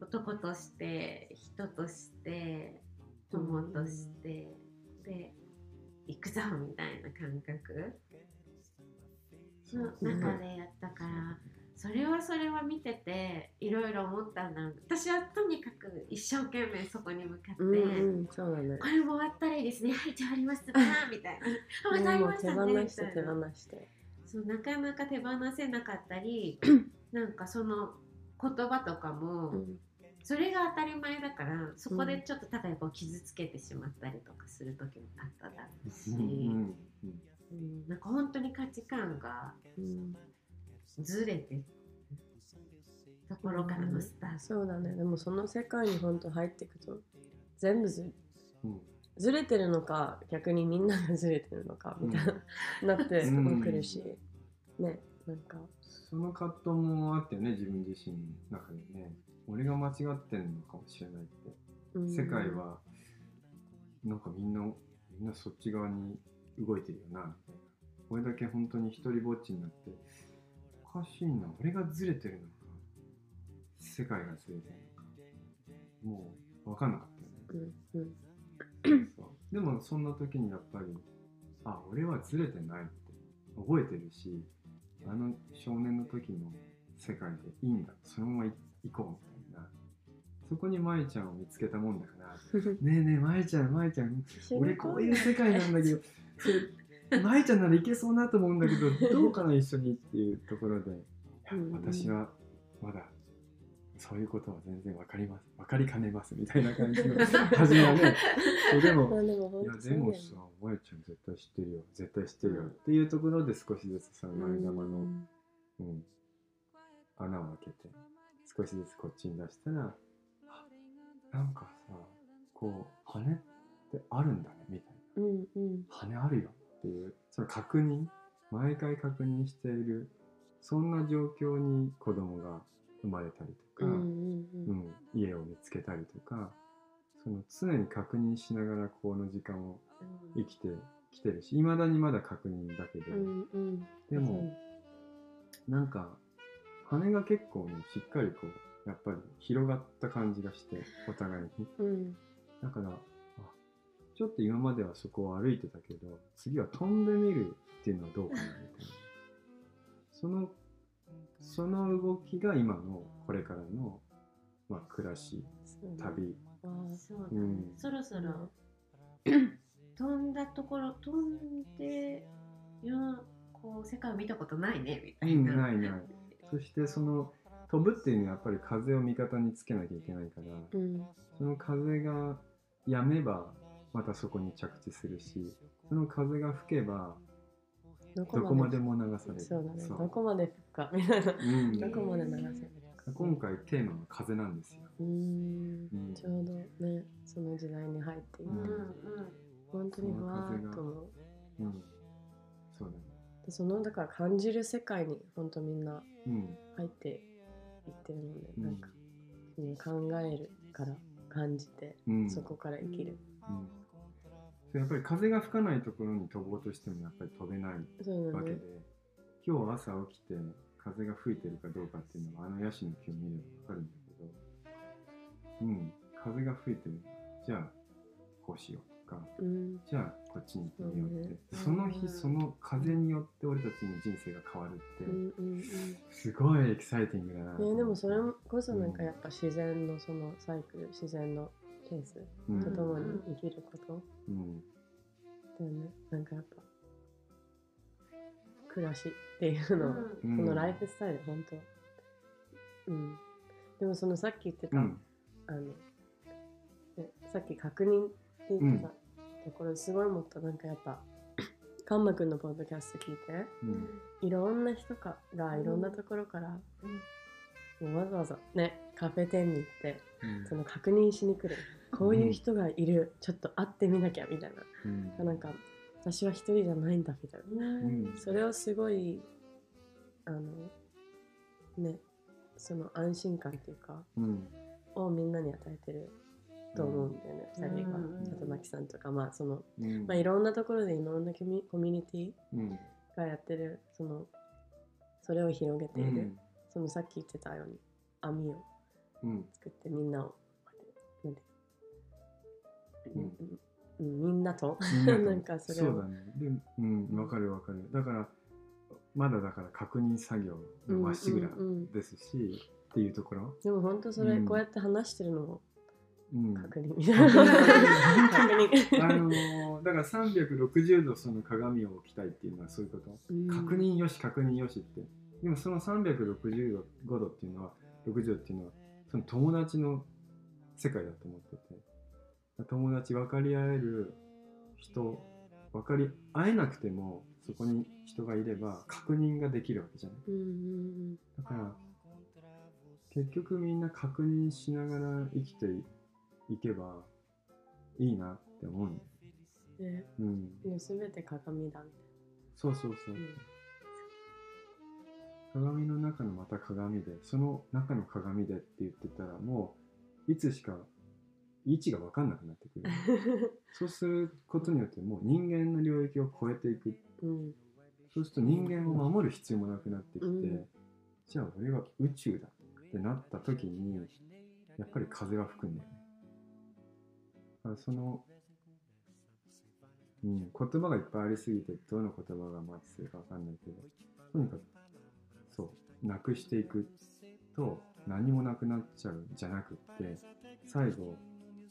男として人として友としてで行くぞみたいな感覚。の中でやったからそれはそれは見てていろいろ思ったんだろう。私はとにかく一生懸命そこに向かって、うんうんそうだね。これも終わったらいいですね。はいじゃああります。かみたいな。あまたありもう手ましたね放して手放して。そうなかなか手放せなかったり [clears throat] なんかその言葉とかも、うんそれが当たり前だからそこでちょっと高い子を傷つけてしまったりとかする時もあっただろうし、うんうんうんなんか本当に価値観がうん。ずれてるところからのスタート。そうだね。でもその世界に本当入っていくと全部ずうん。ずれてるのか逆にみんながずれてるのかみたいな、なってうんくるし、ねなんか。その葛藤もあったよね自分自身の中でね俺が間違ってんのかもしれないって。うん。世界はなんかみんなみんなそっち側に動いてるよなみたいな。俺だけ本当に一人ぼっちになっておかしいな俺がずれてるのか世界がずれてるのかもう分かんなかったよね。うんうん。そう。でもそんな時にやっぱりあ俺はずれてないって覚えてるしあの少年の時の世界でいいんだ。そのままい行こうみたいなそこに舞ちゃんを見つけたもんだから。[laughs] ねえねえ舞ちゃん舞ちゃん。俺こういう世界なんだけど。[laughs] それ舞ちゃんならいけそうなと思うんだけどどうかな一緒にっていうところで。私はまだそういうことは全然わかります。わかりかねますみたいな感じの [laughs] 始めはねでもいやでもさ、まゆちゃん絶対知ってるよ、絶対知ってるよ、っていうところで少しずつさ、前玉の、うん、穴を開けて少しずつこっちに出したらあなんかさこう羽ってあるんだねみたいな。うんうん。羽あるよっていうその確認毎回確認しているそんな状況に子供が生まれたりとか、うんうんうん。家を見つけたりとかその常に確認しながらこの時間を生きてきてるしいまだにまだ確認だけど、うんうん。でもなんか羽が結構ねしっかりこうやっぱり広がった感じがしてお互いに。うん。だからあちょっと今まではそこを歩いてたけど次は飛んでみるっていうのはどうかなみたいな。そのその動きが今のこれからの、まあ、暮らし旅。そうだね、うん。そろそろ [clears throat] 飛んだところ飛んで世のこう世界を見たことないねみたいな、うんないない。そしてその飛ぶっていうのはやっぱり風を味方につけなきゃいけないからうん。その風が止めばまたそこに着地するしその風が吹けばどどこまでも流される。そうだね。そう。どこまで吹くかみたいな。うん。どこまで流せる今回テーマは風なんですよ、うーん。うん。ちょうどねその時代に入っていて、うん。うん本当にふわーっと。もうん、そうだね。でそのだから感じる世界に本当みんなうん。入っていってるので、うん。なんか、うん、考えるから感じて、うん。そこから生きる、やっぱり風が吹かないところに飛ぼうとしてもやっぱり飛べないわけで、今日朝起きて風が吹いてるかどうかっていうのはあのヤシの木を見ればわかるんだけどうん風が吹いてる。じゃあこうしよう。とかうん。じゃあこっちに行ってみようって、うんその日その風によって俺たちの人生が変わるって、すごいエキサイティングだなね、でもそれこそなんかやっぱ自然のそのサイクル自然のペースうん。とともに生きること。うん。だよね。なんかやっぱ暮らしっていうのを、うん。そのライフスタイル本当。うん。でもそのさっき言ってた、うん。あの、ね、さっき確認って言ってたところすごい思った。なんかやっぱカンマくんのポッドキャスト聞いてうん。いろんな人かがいろんなところから、もうわざわざねカフェ店に行ってうん。その確認しに来る。こういう人がいる、ちょっと会ってみなきゃみたいうん。ななんか私は一人じゃないんだみたいな。うん。それをすごいあのねその安心感っていうかうん。をみんなに与えてると思うんだよね、うん。二人が。うん。あとマキさんとかまあその、うん。まあ、いろんなところでいろんなコミュニティうん。がやってるそのそれを広げている、うん。そのさっき言ってたように網をうん。作ってみんなをうんうん。うん。みんなと [laughs] なんかそれを。そうだね。でうんわかるわかる。だからまだだから確認作業のまっしぐらうんうんうん。ですし、っていうところ、でも本当それうん。こうやって話してるのもうん、確認。みたいな、確認。あのーだから360度その鏡を置きたいっていうのはそういうこと、うん。確認よし確認よしって。でもその365度っていうのは60度っていうのはその友達の世界だと思ってて。友達分かり合える人分かり合えなくてもそこに人がいれば確認ができるわけじゃない。だから結局みんな確認しながら生きていけばいいなって思う。んだようん。ね。うんもう全て鏡だみそうそうそう、たいな、鏡の中のまた鏡でその中の鏡でって言ってたらもういつしか位置が分かんなくなってくる。[laughs] そうすることによってもう人間の領域を超えていく。うんそうすると人間を守る必要もなくなってきて、うん。じゃあ俺は宇宙だってなった時にやっぱり風は吹くんだよねその、うん、言葉がいっぱいありすぎてどの言葉がマッチするか分かんないけどとにかくそうなくしていくと何もなくなっちゃうんじゃなくって最後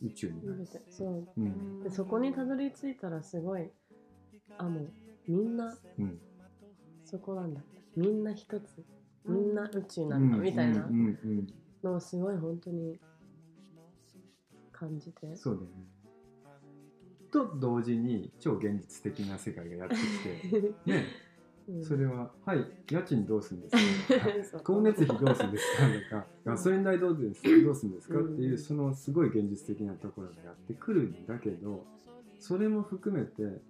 宇宙になる、そう。うん。でそこにたどり着いたらすごいあもうみんなうん、そこなんだ。みんな一つ。みんな宇宙なんだみたいなうん。うん。うん。のをすごい本当に感じて。そうだよね。と同時に超現実的な世界がやってきて。[laughs] ね。うん。それは「はい家賃どうするんですか? [laughs]」そう。光熱費どうするんですか？[laughs] とかガソリン代どうです？どうするんですか？っていうそのすごい現実的なところがやってくるんだけどそれも含めて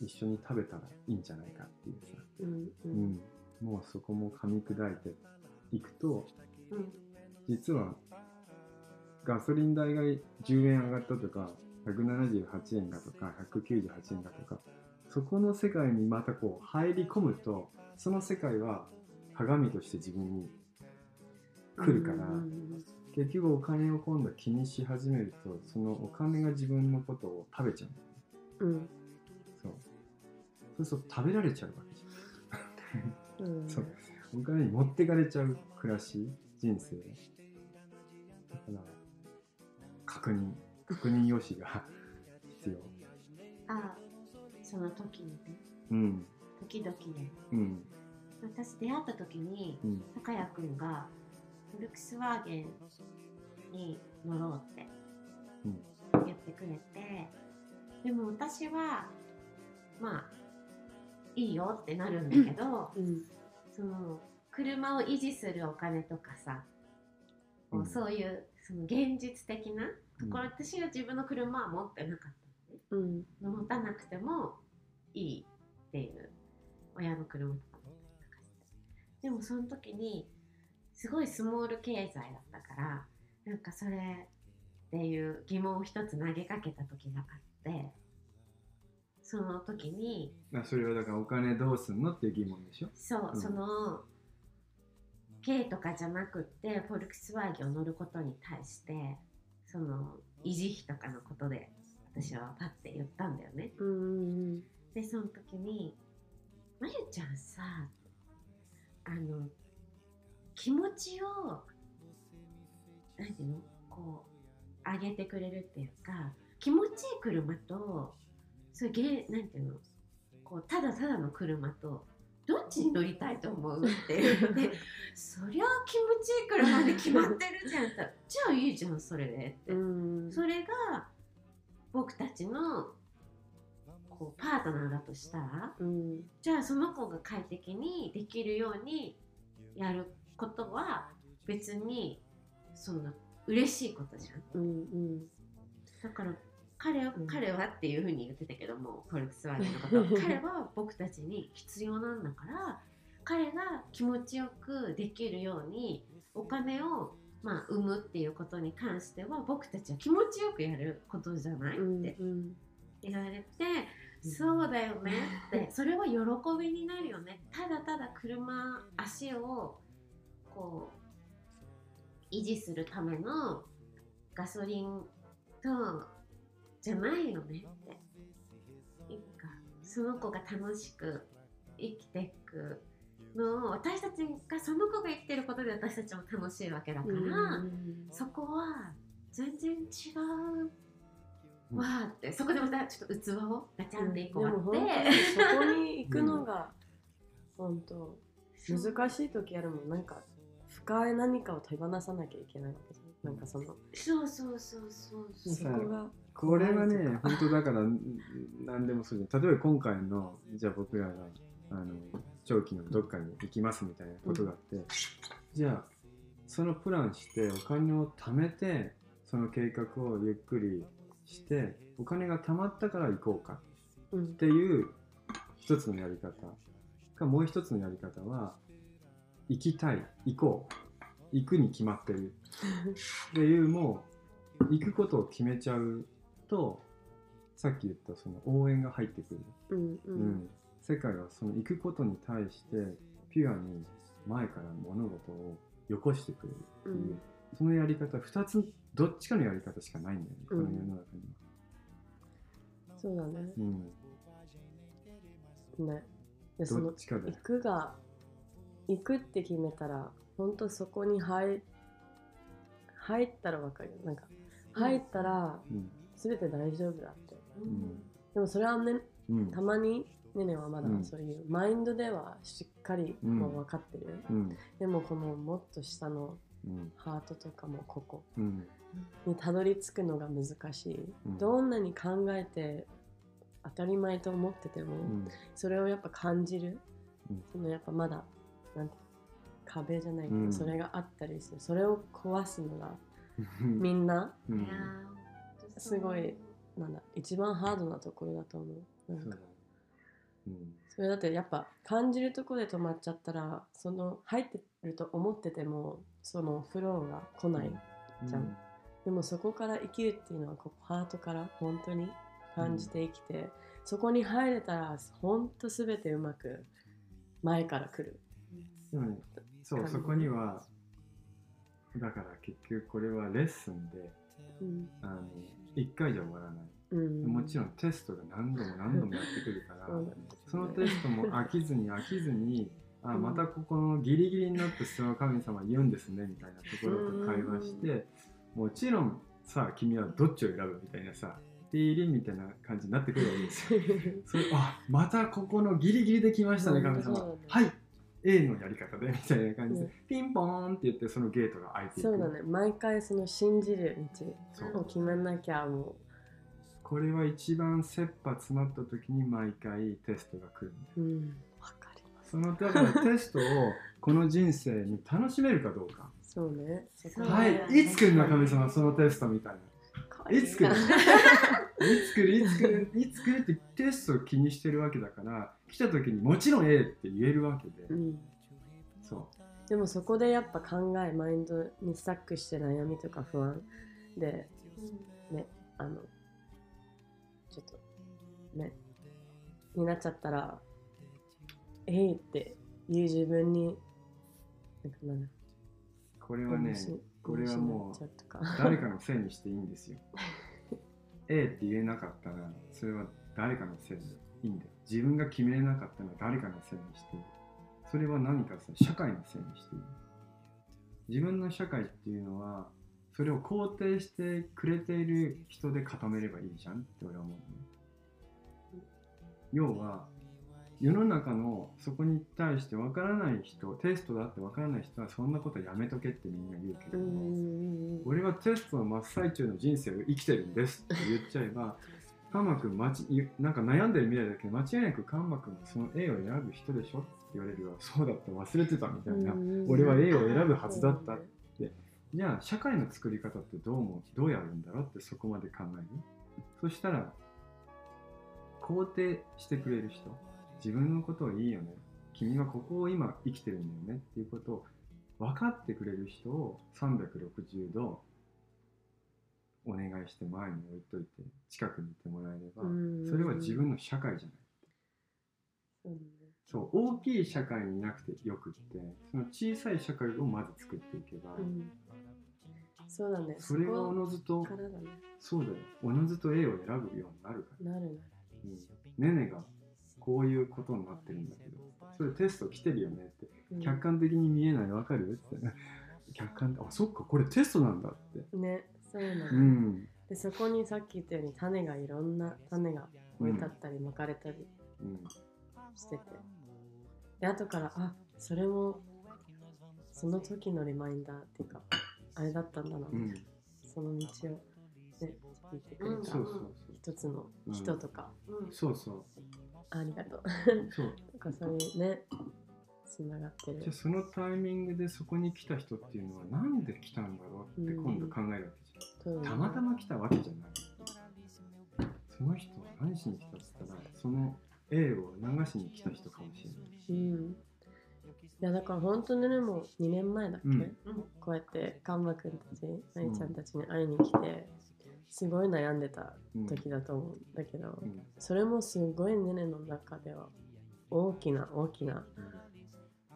一緒に食べたらいいんじゃないかっていうさ、うんううんん、もうそこも噛み砕いていくとうん。実はガソリン代が10円上がったとか178円だとか198円だとかそこの世界にまたこう入り込むとその世界は鏡として自分に来るから、うん。結局お金を今度気にし始めるとそのお金が自分のことを食べちゃう。うん。そう。そうすると食べられちゃうわけじゃん。うん。そう。お金に持ってかれちゃう暮らし人生。だから確認確認用紙が必要。あその時にね。うん。時々ね。うん。私出会った時にうん。高谷君がフォルクスワーゲンに乗ろうってうん。言ってくれて、でも私はまあいいよってなるんだけど、うん。その車を維持するお金とかさ、うん。そういうその現実的なところ、うん私は自分の車は持ってなかったのね。うん。持たなくてもいいっていう親の車とか乗ったりとかして。でもその時にすごいスモール経済だったからなんかそれっていう疑問を一つ投げかけた時があってその時にあそれはだからお金どうすんのっていう疑問でしょ？そう、うん。その軽とかじゃなくってフォルクスワーゲンを乗ることに対してその維持費とかのことで私はパッて言ったんだよね。うんでその時に「まゆちゃんさあの気持ちを何ていうの？こう上げてくれるっていうか気持ちいい車とそういうゲーなんていうの？こうただただの車とどっちに乗りたいと思うって言ってそりゃあ気持ちいい車で決まってるじゃん [laughs] じゃあいいじゃんそれでって。うん。それが僕たちのこうパートナーだとしたらうん。じゃあその子が快適にできるようにやることは別にそんな嬉しいことじゃん。うんうん。だから彼はうん。彼はっていうふうに言ってたけどもフォルクスワーゲンのこと。[laughs] 彼は僕たちに必要なんだから彼が気持ちよくできるようにお金をまあ生むっていうことに関しては僕たちは気持ちよくやることじゃない、うんってうん言われて、そうだよね？って。[laughs] それは喜びになるよね？ただただ車足をこう維持するためのガソリンとじゃないよねって。なんかその子が楽しく生きていくのを私たちがその子が生きてることで私たちも楽しいわけだから、そこは全然違うわーって、そこでまたちょっと器をガチャンって一個で割って、も本当にそこに行くのが本当難しい時あるもん。なんか深い何かを手放さなきゃいけないわけじゃん。なんかそのそう。そうそうそうそう。そこがこれはね本当だからん何でもそうじゃん例えば今回のじゃあ僕らがあの長期のどっかに行きますみたいなことがあって、じゃあそのプランしてお金を貯めてその計画をゆっくりしてお金が貯まったから行こうかうんっていう一つのやり方。かもう一つのやり方は行きたい行こう。行くに決まってる。[laughs] っていうもう行くことを決めちゃうとさっき言ったその応援が入ってくる、うんううん。ん世界はその行くことに対してピュアに前から物事をよこしてくれるっていう、うん。そのやり方2つどっちかのやり方しかないんだよね、この世の中には。そうだね。うん、ね。でそのどっちかで行。くが行くって決めたら本当そこに入入ったらわかるよ。なんか入ったらうん全て大丈夫だって。うん。でもそれはねうん。たまにねねはまだうん。そういうマインドではしっかりうん。もう分かってる、うん。でもこのもっと下のうん。ハートとかもここうん。にたどり着くのが難しい、うん。どんなに考えて当たり前と思ってても、うん。それをやっぱ感じる、うん。そのやっぱまだなんて壁じゃないけど、うん。それがあったりする。それを壊すのが [laughs] うん。みんなうんいうすごいなんだ一番ハードなところだと思う。なんか。そうん。それだってやっぱ感じるところで止まっちゃったらその入ってると思っててもそのフローが来ない、じゃん。でもそこから生きるっていうのはここハートから本当に感じて生きて、そこに入れたら本当すべてうまく前から来る。でもねそうそこにはだから結局これはレッスンでうん。あの1回じゃ終わらない。うん、もちろんテストが何度も何度もやってくるから [laughs] そね。そのテストも飽きずに飽きずにあうん。またここのギリギリになってその神様言うんですねみたいなところと会話してもちろんさ君はどっちを選ぶみたいなさディーリンみたいな感じになってくるわけですよ。[laughs] それあまたここのギリギリで来ましたねうん。神様、はい A のやり方でみたいな感じで、うん。ピンポーンって言ってそのゲートが開いていく。そうだね。毎回その信じるそう。道を決めなきゃもこれは一番切羽詰まった時に毎回テストが来るんううん。わかります。そのだからテストをこの人生に楽しめるかどうか。そうね。はい。いつ来るの神様そのテストみたいな。いつ来るいつ来るいつ来るいつ来るってテストを気にしてるわけだから来た時にもちろん A って言えるわけで、うん。そでもそこでやっぱ考えマインドにスタックして悩みとか不安。でねあのちょっとねになっちゃったらえいっていう自分にこれはねしこれはもう [laughs] 誰かのせいにしていいんですよ A って言えなかったらそれは誰かのせいでいいんだよ自分が決めれなかったのは誰かのせいにしてそれは何かさ社会のせいにしてい自分の社会っていうのはそれを肯定してくれている人で固めればいいじゃんって俺は思うのね要は世の中のそこに対して分からない人テストだって分からない人はそんなことやめとけってみんな言うけどうん。も、俺はテストの真っ最中の人生を生きてるんですって言っちゃえばカンマ君まちなんか悩んでる未来だけど間違いなくカンマ君はその A を選ぶ人でしょって言われるわそうだった忘れてたみたいな、うん。俺は A を選ぶはずだったじゃあ社会の作り方ってどう思う？どうやるんだろうってそこまで考える？そしたら肯定してくれる人自分のことをいいよね。君はここを今生きてるんだよね。っていうことを分かってくれる人を360度お願いして前に置いといて近くにいてもらえればうん。それは自分の社会じゃない。そうね。そう大きい社会にいなくてよくってその小さい社会をまず作っていけば、うん。そうだね。それがおのずとね。そうだよ。おのずと A を選ぶようになるから、なるなる。うん、ねねがこういうことになってるんだけどそれテスト来てるよねってうん。客観的に見えないわかる？って。客観あそっかこれテストなんだって。ねそうなの、うん。でそこにさっき言ったように種がいろんな種が置いてあったり巻かれたりうん。してて、で後からあそれもその時のリマインダーっていうかあれだったんだな、うん。その道をね聞いてくれたそうそう。一つの人とか、うん。そうそうありがとう。そう。そうとかそういうねつながってる。じゃあそのタイミングでそこに来た人っていうのはなんで来たんだろうって今度考えるわけじゃん。そうたまたま来たわけじゃない。その人は何しに来たって言ったら、その A を流しに来た人かもしれない。うん。いやだから本当にねもう2年前だっけ、うん。こうやってカンマくんたちまいちゃんたちに会いに来てすごい悩んでたうん。時だと思うんだけど、うん。それもすごいねねの中では大きな大きな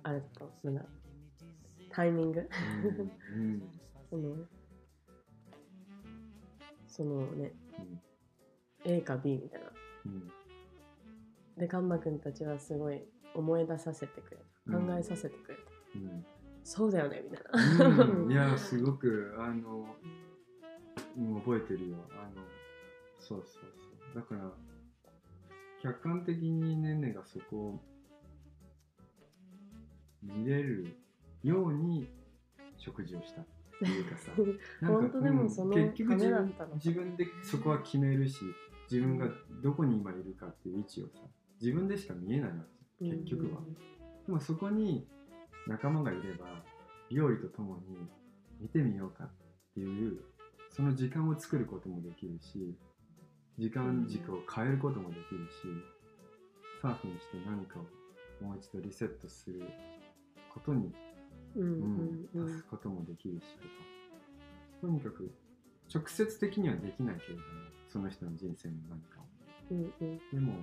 あれだとなんだタイミング。うん。[laughs] そのそのねうん A か B みたいな。うん。でカンマくんたちはすごい思い出させてくれた。うん。考えさせてくれた、うん。そうだよねみたいな、うん。いやすごくあのうん覚えてるよ。あのそうそうそう。だから客観的にねねがそこを見れるように食事をしたっていうかさ。なんか本当でもうんその結局自分でそこは決めるし自分がどこに今いるかっていう位置をさ自分でしか見えないわけ結局は、でもそこに仲間がいれば料理とともに見てみようかっていうその時間を作ることもできるし時間軸を変えることもできるしサーフィンして何かをもう一度リセットすることに、うんううん。んうん足すこともできるしとか。とにかく直接的にはできないけれどもその人の人生の何かを。うんうん。でも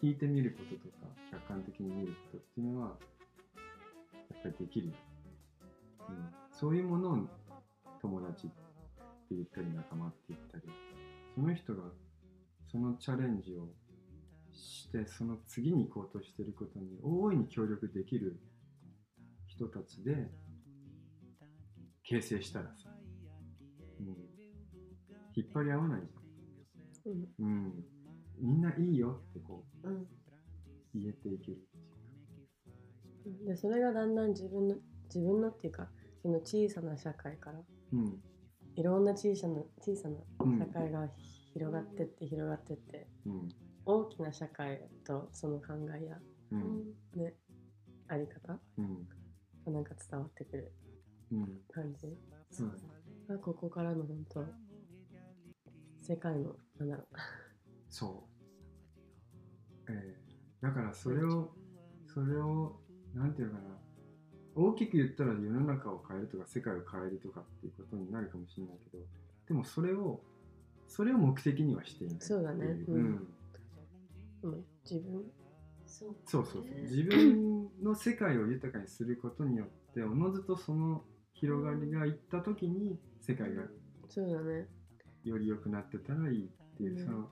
聞いてみることとか客観的に見ることっていうのはやっぱりできる。よ、うん、そういうものを友達って言ったり仲間って言ったりその人がそのチャレンジをしてその次に行こうとしてることに大いに協力できる人たちで形成したらさ、うん、引っ張り合わないじうん。ゃん、うん、みんないいよってこううん。言えていけるでそれがだんだん自分の自分のっていうかその小さな社会からうんいろんな小さな小さなうん。社会が広がってって広がってってうん。大きな社会とその考えやうん。ねあり方うん。がなんか伝わってくるうん。感じ。そう。がここからの本当世界のなんだろそう。えーだからそれをそれをなんていうのかな大きく言ったら世の中を変えるとか世界を変えるとかっていうことになるかもしれないけどでもそれをそれを目的にはしていないそうだね。うん。うん。自分。そうそうそう。そう自分の世界を豊かにすることによっておのずとその広がりがいった時に世界がそうだね。より良くなってたらいいっていう、うん。その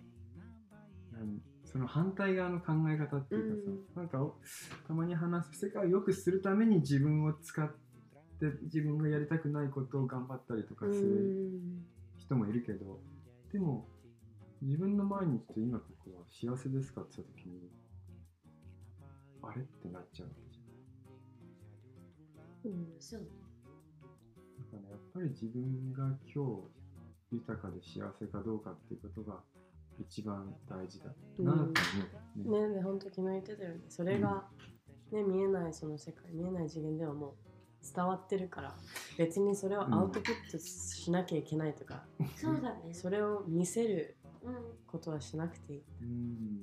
その反対側の考え方っていうかさ、なんかおたまに話す世界を良くするために自分を使って自分がやりたくないことを頑張ったりとかうするん。人もいるけど、でも自分の毎日と今ここは幸せですかって言った時にあれ？ってなっちゃうわけじゃん。うん。そう。だからやっぱり自分が今日豊かで幸せかどうかっていうことが一番大事だなと思う、ねねで本当昨日言ってたよね。それが、ね見えないその世界見えない次元ではもう伝わってるから別にそれをアウトプットしなきゃいけないとか、そうだね。それを見せるうん。ことはしなくていい。う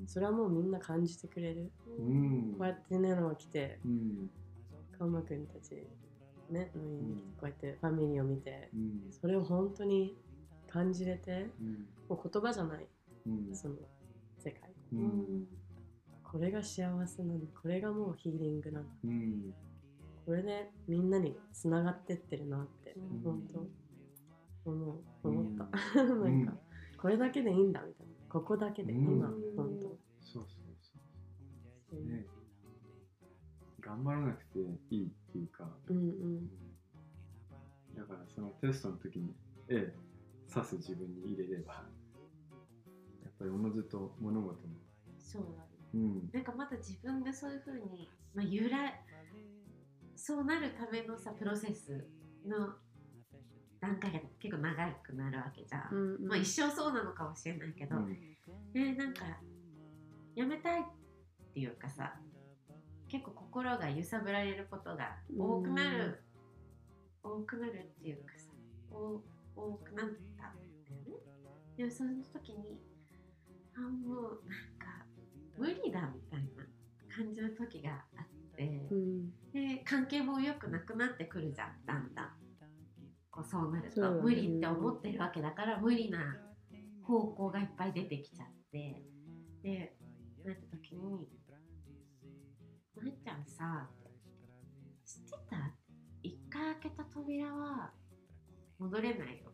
ん。それはもうみんな感じてくれる、うん。こうやってねのが来てうん。カマくんたちねの家に来てうんこうやってファミリーを見てうん。それを本当に感じれてうん。もう言葉じゃない。うんその世界。ううん。んこれが幸せなんだこれがもうヒーリングなん。これでみんなにつながってってるなってうん。本当。思う。思った、う [laughs] なんかこれだけでいいんだみたいな。ここだけでうん。今本当。そうそうそうね。頑張らなくていいっていうか、うんううん。んだからそのテストの時に絵指す自分に入れればぱりおのずと物事もそうだ。ねうん。なんかまだ自分がそういうふうに、まあ、由来そうなるためのさプロセスの段階が結構長くなるわけじゃん、うんうん。まあ、一生そうなのかもしれないけど、うん。でなんかやめたいっていうかさ結構心が揺さぶられることが多くなる、多くなるっていうかさお多くなったんだよね。でもその時にあもうなんか無理だみたいな感じの時があって、うん。で関係も良くなくなってくるじゃんだんだん。こうそうなると、ね。無理って思ってるわけだから無理な方向がいっぱい出てきちゃって。でなった時に「まいちゃんさ知ってた？一回開けた扉は戻れないよ」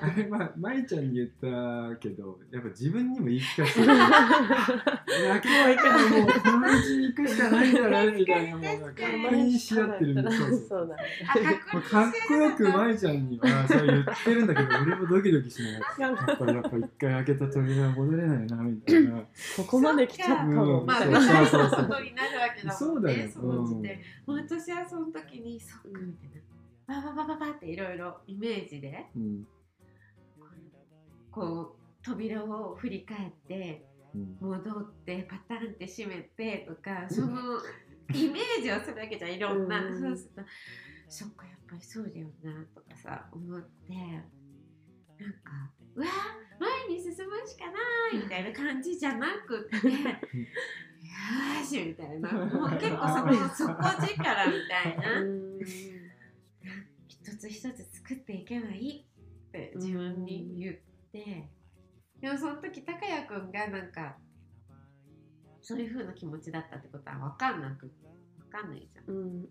あれまあ舞ちゃんに言ったけどやっぱ自分にも言い聞かせてる。開けないからもうこの道に行くしかないんだなみたいなもう確認し合ってるんでそうそう。かっこよく舞ちゃんにはそう言ってるんだけど俺もドキドキしながらやっぱりやっぱ一回開けた扉は戻れないなみたいな。ここまで来ちゃったのうんまあ、そうそうそう。そうなことになるわけだもん。そうだよね、その時うん点。私はその時に、そっかみたいな。バババババっていろいろイメージで、うんこう扉を振り返って戻ってパタンって閉めてとかそのイメージをするわけじゃいろんな、うんそうするとそっかやっぱりそうだよなとかさ思ってなんかうわ前に進むしかないみたいな感じじゃなくってよしみたいなもう結構その底力みたいな一つ一つ作っていけばいい。って自分に言って、でもその時高谷くんがなんかそういう風な気持ちだったってことは分かんなく分かんないじゃん。だうんうん。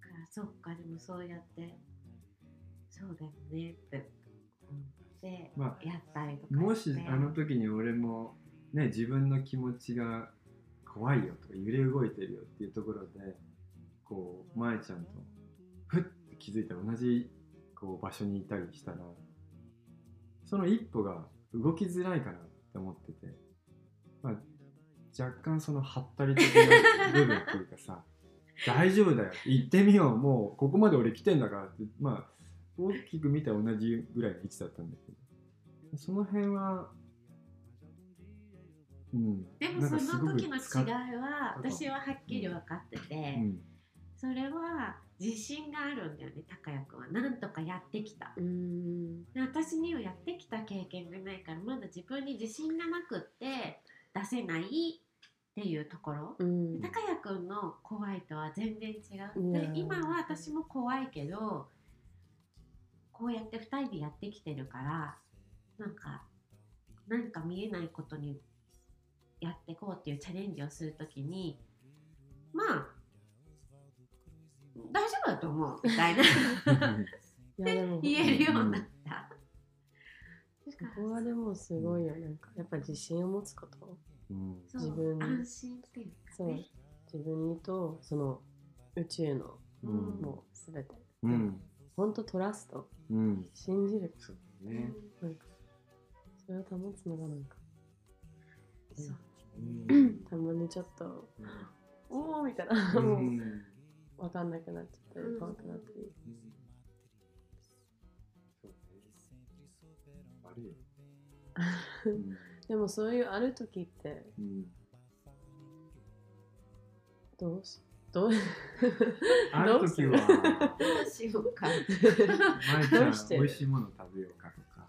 からそっかでもそうやってそうだよねって思ってまやったりとかあ、もしあの時に俺もね自分の気持ちが怖いよとか揺れ動いてるよっていうところでこう舞ちゃんとふっと気づいたら同じこう場所にいたりしたらその一歩が動きづらいかなって思ってて、まあ、若干そのはったり的な部分っていうかさ [laughs] 大丈夫だよ行ってみようもうここまで俺来てんだからってまあ大きく見たら同じぐらいの位置だったんだけど。その辺はうんでもその時の違いは私ははっきり分かってて、うん。それは自信があるんだよね高谷くんは。なんとかやってきた。うん。で私にはやってきた経験がないからまだ自分に自信がなくって出せないっていうところ、うん。高谷くんの怖いとは全然違う、うんで今は私も怖いけどこうやって2人でやってきてるからなんか何か見えないことにやっていこうっていうチャレンジをするときにまあ大丈夫だと思うみたいな。[laughs] いやでも言えるようになった。ここはでもすごいよなんかやっぱ自信を持つこと。うん。そう自分に安心っていうかそうね。自分にとその宇宙のうん。もうすべて。うん。本当トラスト。うん。信じる。そうだね。なんかそれを保つのがなんかそう。うん。たまにちょっとおおみたいな。うもうん分かんなくなっちゃったり怖くなったり。あるよ。うんでもそういうある時ってうん。どうしどうある時はどうしようか。舞ちゃどうしてん美味しいもの食べようかとか。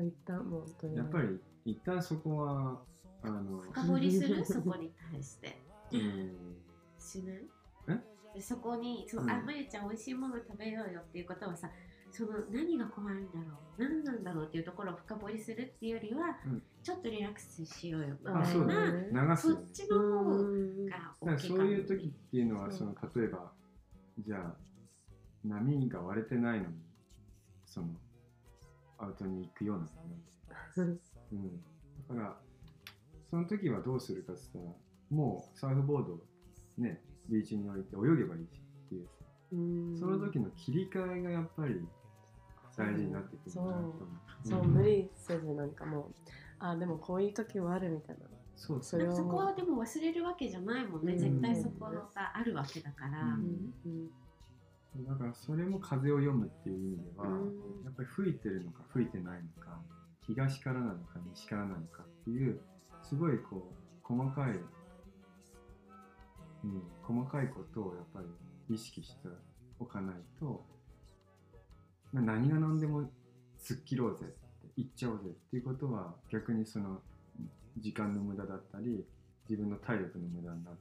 一旦もうやっぱり一旦そこはあの深掘りする？そこに対して。うん。しない？そこにそう、うん。あまゆちゃん美味しいもの食べようよっていうことはさその何が怖いんだろう何なんだろうっていうところを深掘りするっていうよりは、うん。ちょっとリラックスしようよみたあそうだいね。な流すよね。そっちの方うんが大きいかそういう時っていうのはその例えばじゃあ波が割れてないのにそのアウトに行くような [laughs] うん、だからその時はどうするかって言ったらもうサーフボードをねビーチに置いて泳げばいいしっていう。その時の切り替えがやっぱり大事になってくるなと。思う。そう、ん無理せずなんかもうあでもこういう時はあるみたいな。そうそれをそこはでも忘れるわけじゃないもんね、うん。絶対そこがあるわけだから、うん。うんだからそれも風を読むっていう意味では、うん。やっぱり吹いてるのか吹いてないのか東からなのか西からなのかっていうすごいこう細かい、うん、細かいことをやっぱり意識しておかないと、まあ、何が何でも突っ切ろうぜって言っちゃおうぜっていうことは逆にその時間の無駄だったり自分の体力の無駄になっ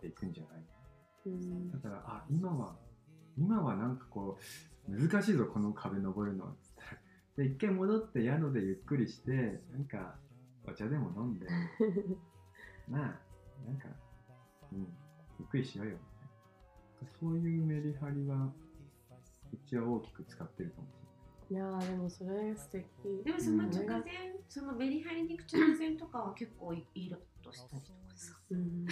ていくんじゃない？うん。だから、あ、今は、今はなんかこう、難しいぞ、この壁登るの。つって。[laughs] で、一回戻って宿でゆっくりして、なんか、お茶でも飲んで、[laughs] まあ、なんか、うん、ゆっくりしようよ、みたいな。そういうメリハリは、一応大きく使ってるかもしい。やーでもそれ素敵。でもその直前、そのメリハリに行く直前とかは結構イラッとしたりとかさ。うん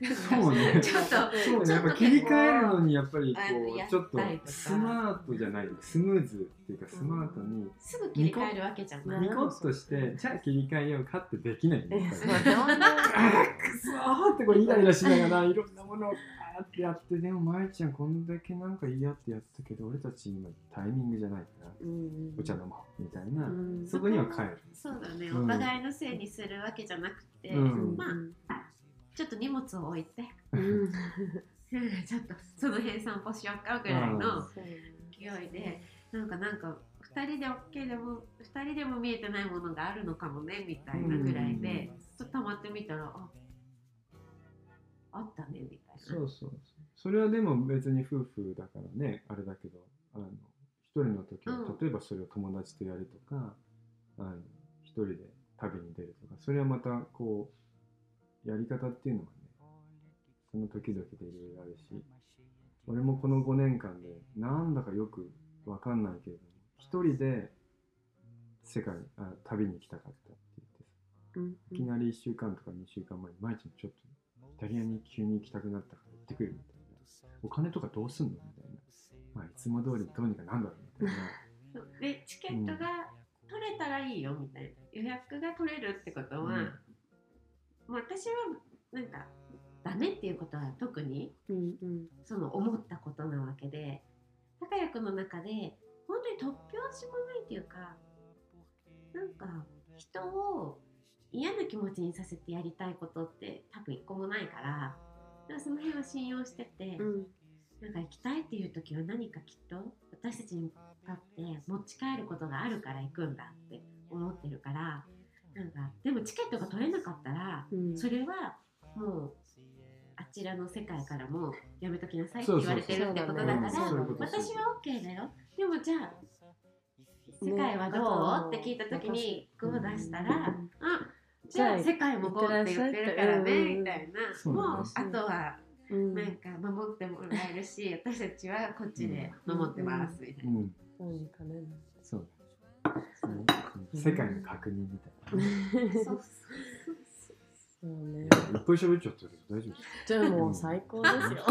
[laughs] そうね。ちょっとそうね、やっぱ切り替えるのにやっぱりこうちょっとスマートじゃない。スムーズっていうかスマートにすぐ切り替えるわけじゃない。ニコッとしてじゃあ切り替えようかってできないんだよえそうあーくそーってこうイライラしながら [laughs] いろんなものをあーってやってでも舞ちゃんこんだけなんか言い合ってやったけど俺たち今タイミングじゃないから。うんお茶飲もうみたいな、うん。そこには帰る。そうだね、うんお互いのせいにするわけじゃなくて、うん。まあちょっと荷物を置いて。うん。ちょっとその辺散歩しようかぐらいの勢いで。なんかなんか2人で OK でも2人でも見えてないものがあるのかもねみたいなぐらいで、ちょっと溜まってみたらああったねみたいな。そうそうそう。それはでも別に夫婦だからね、あれだけど、あの一人の時は、うん。例えばそれを友達とやるとか、あの一人で旅に出るとか、それはまたこう、やり方っていうのはね、その時々でいろいろあるし、俺もこの5年間で、なんだかよくわかんないけれども、一人で世界あ、旅に行きたかったって言ってさ、うんいきなり1週間とか2週間前に、毎日ちょっとイタリアに急に行きたくなったから行ってくるみたいな。お金とかどうすんのみたいな。まあ、いつも通りどうにかなんだろうみたいな。[laughs] でチケットが取れたらいいよみたいな予約が取れるってことは、うん私はなんかダメっていうことは特にうんうん。その思ったことなわけで高谷君の中で本当に突拍子もないっていうかなんか人を嫌な気持ちにさせてやりたいことって多分一個もないからだからその辺は信用してて、うん。なんか行きたいっていう時は何かきっと私たちにとって持ち帰ることがあるから行くんだって思ってるからなんかでもチケットが取れなかったらうん。それはもうあちらの世界からもやめときなさいって言われてるってことだからそうそうそう私は OK だよ。でもじゃあ世界はどう、って聞いた時にグー出したら、うん。あじゃあ世界もこうって言ってるからねうんみたいな。もうあとはうん。なんか守ってもらえるし私たちはこっちで守ってますみたいうな。ん、何かねそう世界の確認みたいな。そうそうそうねいっぱい喋っちゃったけど大丈夫ですか？じゃあもう最高ですよ。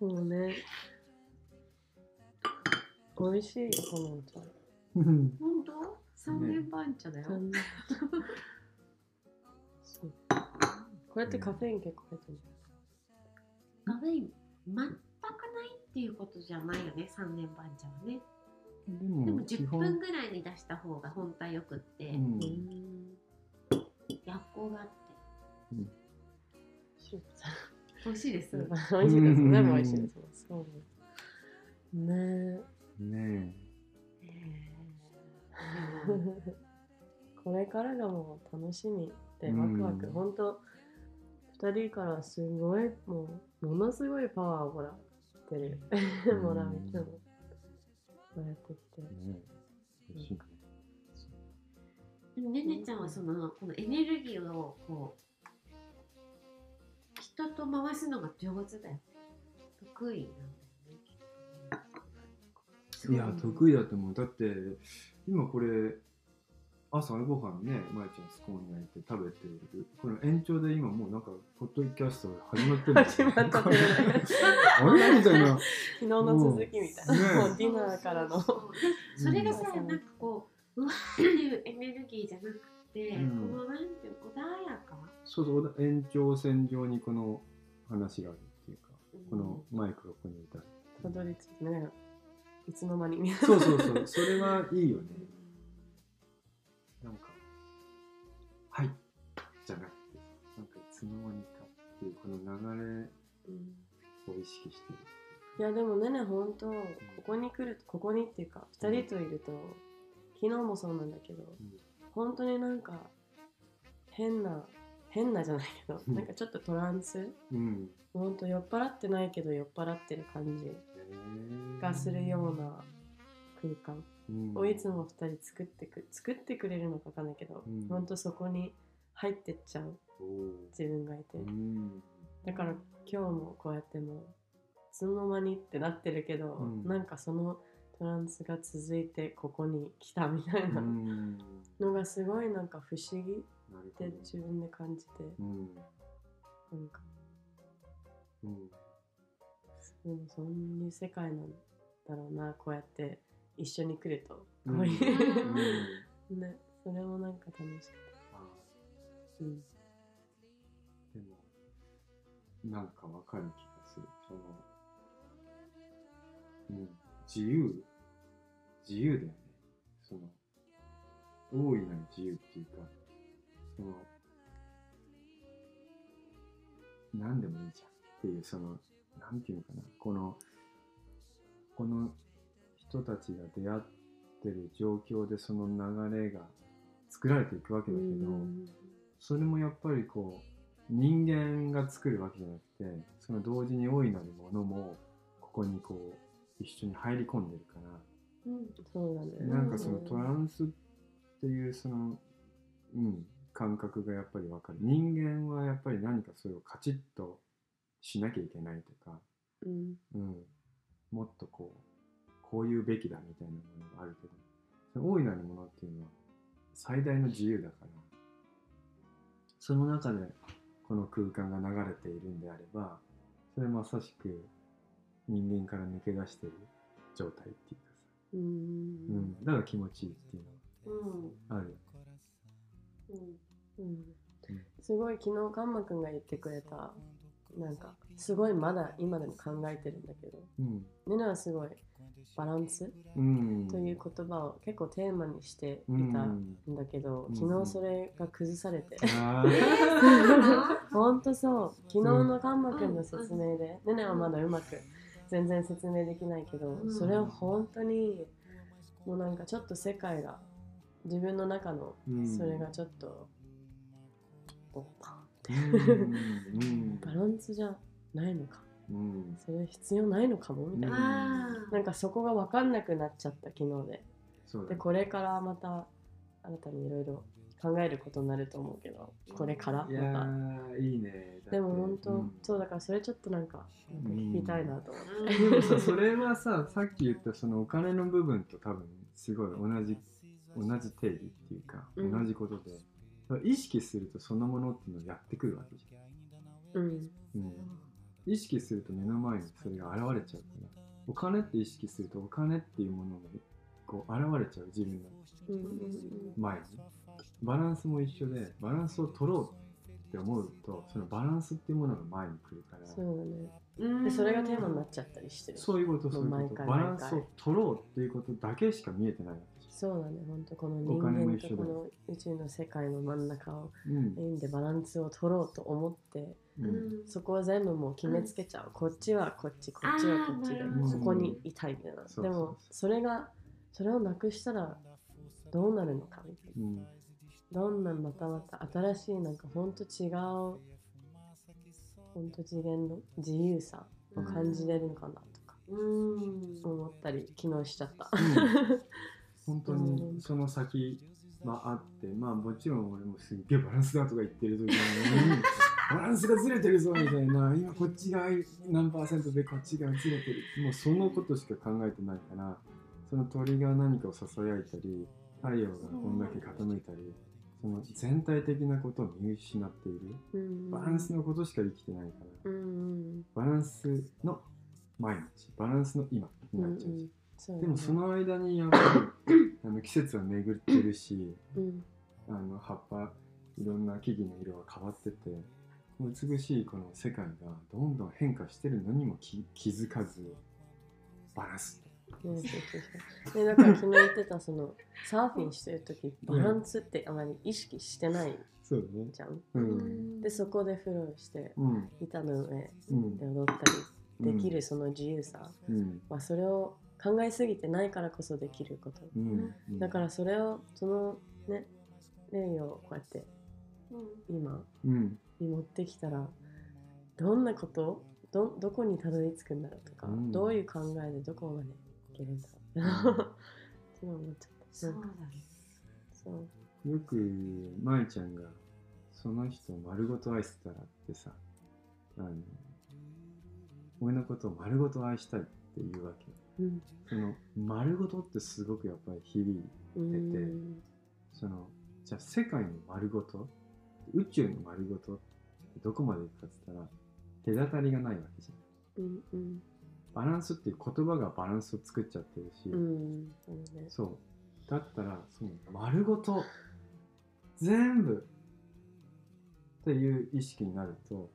[laughs] もうね。美味しいよこのお茶本当？三年番茶だよ。そう。これってカフェイン結構入ってるカフェイン全くないっていうことじゃないよね三年番茶はね。ででもも基10本、分ぐらいに出した方が本当はよくって、うん。薬効があって。シ美味しいです。ュ美味しいです。ね美味しいです。そうねねえ。これからがもう楽しみでワクワク、うん。ほんと2人からすごいもうものすごいパワーをもらってる、うんもらういつもこうやってねでもねねちゃんはそのこのエネルギーをこう人と回すのが上手だよ。得意なんだよね。いや、得意だと思う。だって、今これ、朝ごはんね、まいちゃんスコーン焼いて食べている。この延長で今もうなんか、ポッドキャスト始まってるんですよ始まったっていうあれ？みたいな。昨日の続きみたいな、ね。もうディナーからの。それがさ、うんなんかこううわーっていうエネルギーじゃなくて、うん。このなんていうの穏やか、そうそう、延長線上にこの話があるっていうか、このマイクがここにいた。たどり着いてね。いつの間にそうそうそう、それはいいよね。じゃなくて、なんかいつの間にかっていうこの流うんれを意識して。る。いやでもねね本当ここに来るここにっていうか2人といると昨日もそうなんだけど、本当になんか変な変なじゃないけど、うん。なんかちょっとトランスうん。本当酔っ払ってないけど酔っ払ってる感じがするような空間。うん。をいつも2人作ってく作ってくれるのかわかんないけど、うん。本当そこに入ってっちゃう。自分がいて、うん。だから今日もこうやってもういつの間にってなってるけど、うん。なんかそのトランスが続いてここに来たみたいなうん。のがすごいなんか不思議。っ。て自分で感じて、うん。なんか。うん。でもそういう世界なんだろうなこうやって一緒に来ると。うん。こういううん。[laughs] ねそれもなんか楽しくてあうん。でもなんかわかる気がする。そのうん自由？自由だよね。その大いなる自由っていうかその何でもいいじゃんっていうそのなんていうのかな。このこの人たちが出会ってる状況でその流れが作られていくわけだけど、うん。それもやっぱりこう人間が作るわけじゃなくてその同時に大いなるものもここにこう一緒に入り込んでるから。うん。そうだね。なんかそのトランスっていうその、うん、感覚がやっぱりわかる。人間はやっぱり何かそれをカチッとしなきゃいけないとか、うん。うん、もっとこうこういうべきだみたいなものがあるけど大いなるものっていうのは最大の自由だからその中でこの空間が流れているんであればそれまさしく人間から抜け出してる状態っていうかさ、うん。うん、だから気持ちいいっていううん。のはあるうん。うん。すごい昨日カンマくんが言ってくれたなんかすごいまだ今でも考えてるんだけど。うん。ネナはすごいバランス？うん。という言葉を結構テーマにしていたうんんだけど、うん。昨日それが崩されて、あー。ほんとそう。昨日のカンマくんの説明で、ネネはまだうまく全然説明できないけど、うん。それを本当にもうなんかちょっと世界が自分の中のうん。それがちょっと、おパンって。うん。うん。[laughs] バランスじゃないのかうん。それ必要ないのかもみたいな、あなんかそこが分かんなくなっちゃった昨日で。でこれからまた新たにいろいろ考えることになると思うけどこれからいやまーいいねたでも本当、うん。そうだからそれちょっとなんか聞きたいなと思って、でもさそれはさ [laughs] さっき言ったそのお金の部分と多分すごい同じ同じ定義っていうか、うん。同じことで意識するとそのものっていうのをやってくるわけじうん。ゃん、うん、意識すると目の前にそれが現れちゃうから。お金って意識するとお金っていうものがこう現れちゃう自分の前に。バランスも一緒でバランスを取ろうって思うとそのバランスっていうものが前に来るから。そうだね。ーでそれがテーマになっちゃったりしてる。そういうことそういうこと毎回。バランスを取ろうっていうことだけしか見えてないわけじそうだね本当このお人間金も一緒だとこの宇宙の世界の真ん中をうん。でバランスを取ろうと思ってうんそこは全部もう決めつけちゃう、こっちはこっちこっちはこっちでここにいたいみたいな、でもそれがそれをなくしたらどうなるのかみたいうん。などんなまたまた新しいなんかほんと違うほんと次元の自由さを感じれるのかなとかうん。思ったり昨日しちゃった、[laughs] 本当にその先はあってまあもちろん俺もすっげえバランスだとか言ってる時にバランスがずれてるぞみたいな。今こっちが何パーセントでこっちがずれてる。もうそのことしか考えてないからその鳥が何かをささやいたり太陽がこんだけ傾いたりその全体的なことを見失っている。うん。バランスのことしか生きてないから。バランスの毎日。バランスの今になっちゃうじゃんでもその間にやっぱりあの季節は巡ってるしうん。あの葉っぱいろんな木々の色が変わってて美しいこの世界がどんどん変化してるのにも気気づかずバランス。うそうそうでだから昨日言ってたその [laughs] サーフィンしてる時バランスってあまり意識してないじゃん、うん。でそこでフローしてうん。板の上うんで踊ったりできるその自由さ、うん。まあ、それを考えすぎてないからこそできること。うん。うん。だからそれをそのね例をこうやって今うんに持ってきたらどんなことどどこにたどり着くんだろうとか、うん。どういう考えでどこまでいけるんだろう。[laughs] って思っちゃった。そう。だねそうよく舞ちゃんがその人を丸ごと愛せたらってさあの俺のことを丸ごと愛したいっていうわけ。うん。その丸ごとってすごくやっぱり響いうん。出てそのじゃあ世界の丸ごと？宇宙の丸ごと？っどこまでいくかっつったら隔たりがないわけじゃん。うんうん。バランスっていう言葉がバランスを作っちゃってるし、うんそうね。そう。だったらその丸ごと全部っていう意識になると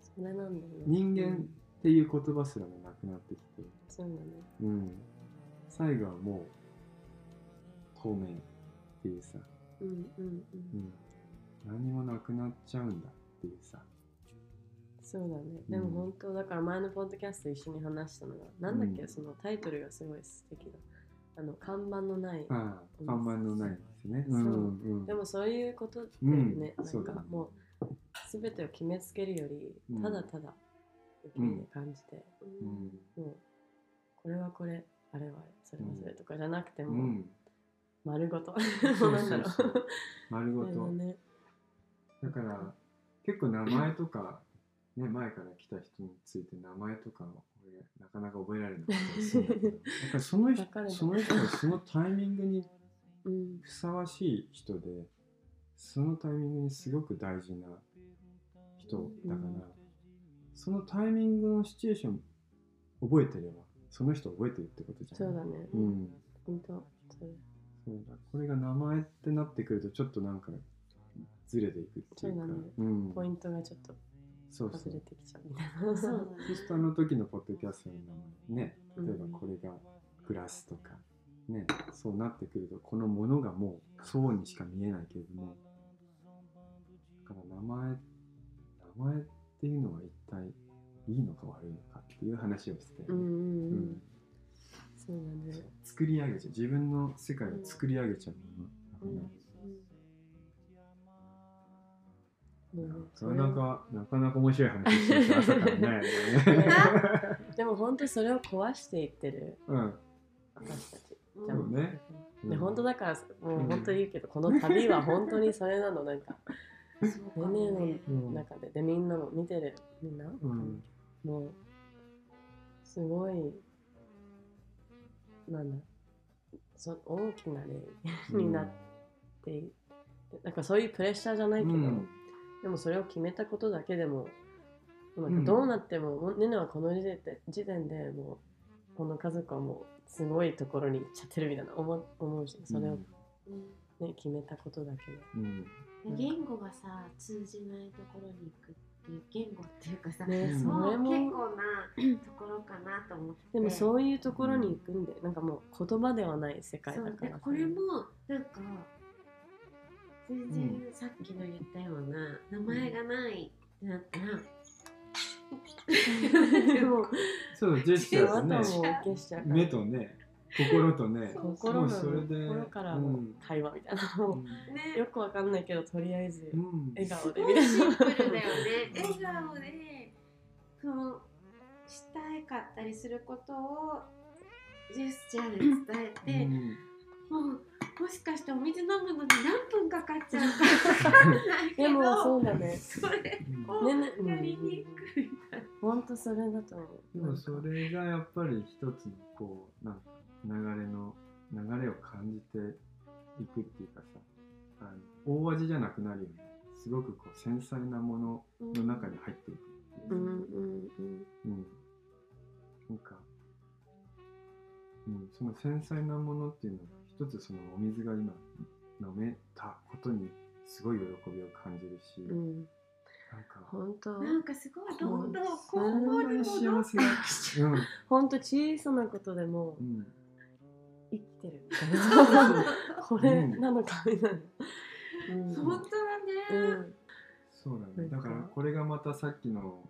それなんだよね。人間っていう言葉すらもなくなってきて、そうだね。うん、最後はもう透明っていうさ、うんうんうん。うん、何もなくなっちゃうんだっていうさ、そうだね。でもうん本当だから前のポッドキャスト一緒に話したのがなんだっけ、うん。そのタイトルがすごい素敵だ。あの看板のない。ああ看板のないですね。そう。うんでもそういうことってうん。ね、そうだなんかもう全てを決めつけるよりうん。ただただ受け入れ感じて、うん。もうこれはこれあれはあれそれはそれとかじゃなくても、うん、丸ごと。[laughs] 丸ごと。[laughs] だから結構名前とか、ね、前から来た人について名前とかを俺なかなか覚えられなかったりするんだけど。やっぱりその人その人がそのタイミングにうん。ふさわしい人でそのタイミングにすごく大事な人だから、うんそのタイミングのシチュエーション覚えてればその人覚えてるってことじゃんそうだね、うん。本当それこれが名前ってなってくるとちょっとなんかずれていくっていうか。そうん、ポイントがちょっとそうそう。外れてきちゃうみたいな。そうそしてあの時のポッドキャストの名前ねうん。例えばこれがグラスとかねそうなってくるとこのものがもうそうにしか見えないけれどもだから名前名前っていうのは一体いいのか悪いのかっていう話をして、うんうんうん、うん。そうだね。作り上げちゃう。自分の世界を作り上げちゃうもの、うんなれなかなかなか面白い話してる朝からね。[laughs] でも本当それを壊していってる。うん。私たち。うんじゃんそうねで本当だからもううん本当に言うけど、この旅は本当にそれなの。なんかそうかもね。ねねうん中で。でみんなも見てる。みんな、うん。もうすごいなんだ。そ大きな例になっていてなんかそういうプレッシャーじゃないけど、うんでもそれを決めたことだけでもなんうん。かどうなっても、もうねねはこの時点で時点でもうこの家族はもうすごいところに行っちゃってるみたいな思う思うしそれを、うん。ね決めたことだけで。うん。言語がさ通じないところに行くっていう言語っていうかさ、ね、うん。それも結構なところかなと思って。でもそういうところに行くんで、なんかもう言葉ではない世界そうだからでこれもなんか全然さっきの言ったような名前がないってなったら、でもそうジェスチャーとね目とね心とね心のもうそれで心からの会話みたいな、もうねよくわかんないけどとりあえずうん。笑顔すでみたいごいシンなプルだよね。[laughs] 笑顔でそのしたいかったりすることをジェスチャーで伝えて、うん。もうもしかしてお水飲むのに何分かかっちゃうかわかんないけどでもそうだね。それをねねやりにくい。ほん。とそれだと思う。でもそれがやっぱり一つのこうなんか流れの流れを感じていくっていうかさあの大味じゃなくなるよね。すごくこう繊細なものの中に入っていくっていう。う、んうんうんうん。なんか、うん、その繊細なものっていうのは一つそのお水が今飲めたことにすごい喜びを感じるし、うん。なんか本当。なんかすごいどんどんこほんこに幸せが、うん。本当小さなことでもうん、生きてる。これなのかみたいな。うん。本当だね、うん。そうだね。なんか。だからこれがまたさっきの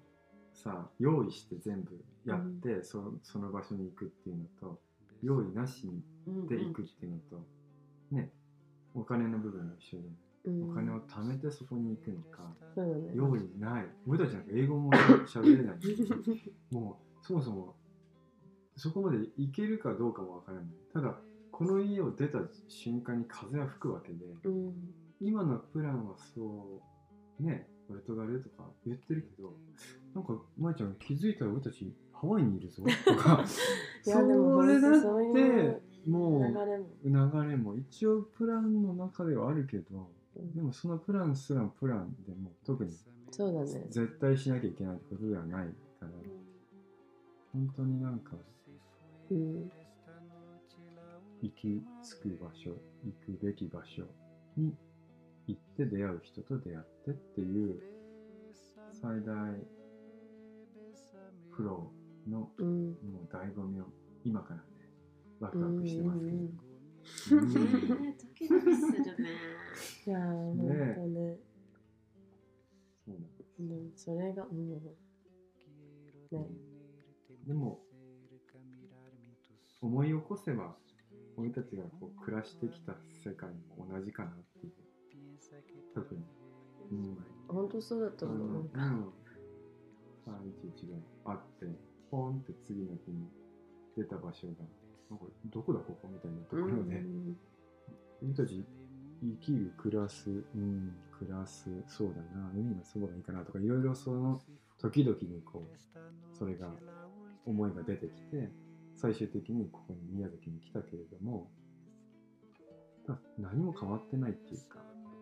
さ用意して全部やって、そその場所に行くっていうのと用意なしで行くっていうのと、ねお金の部分も一緒で、うん。お金を貯めてそこに行くのか、ね。用意ない。俺たちなんか英語も喋れない [laughs] もうそもそもそこまで行けるかどうかもわからない。ただこの家を出た瞬間に風は吹くわけで、うん。今のプランはそうねポルトガルとか言ってるけどなんか舞ちゃん気づいたら俺たちハワイにいるぞとか。[laughs] それだっても流れもう流れも一応プランの中ではあるけどうんでもそのプランすらプランでも特にそうだね。絶対しなきゃいけないってことではないから本当になんかうん。行き着く場所行くべき場所に行って出会う人と出会ってっていう最大フローのうん。もう醍醐味を今からねワクワクしてますけど、ドキドキするね。いやー、ほんとね。そうなんですうん、それが、うん。ね。でも思い起こせば俺たちがこう暮らしてきた世界も同じかなっていう特に、うん、ほんとそうだと思う。うん、311があってポンって次の日に出た場所がなんかどこだここみたいなところで、うん俺たち生きる暮らす、うん、暮らすそうだな海のそばがいいかなとかいろいろその時々にこうそれが思いが出てきて最終的にここに宮崎に来たけれども何も変わってないっていうか、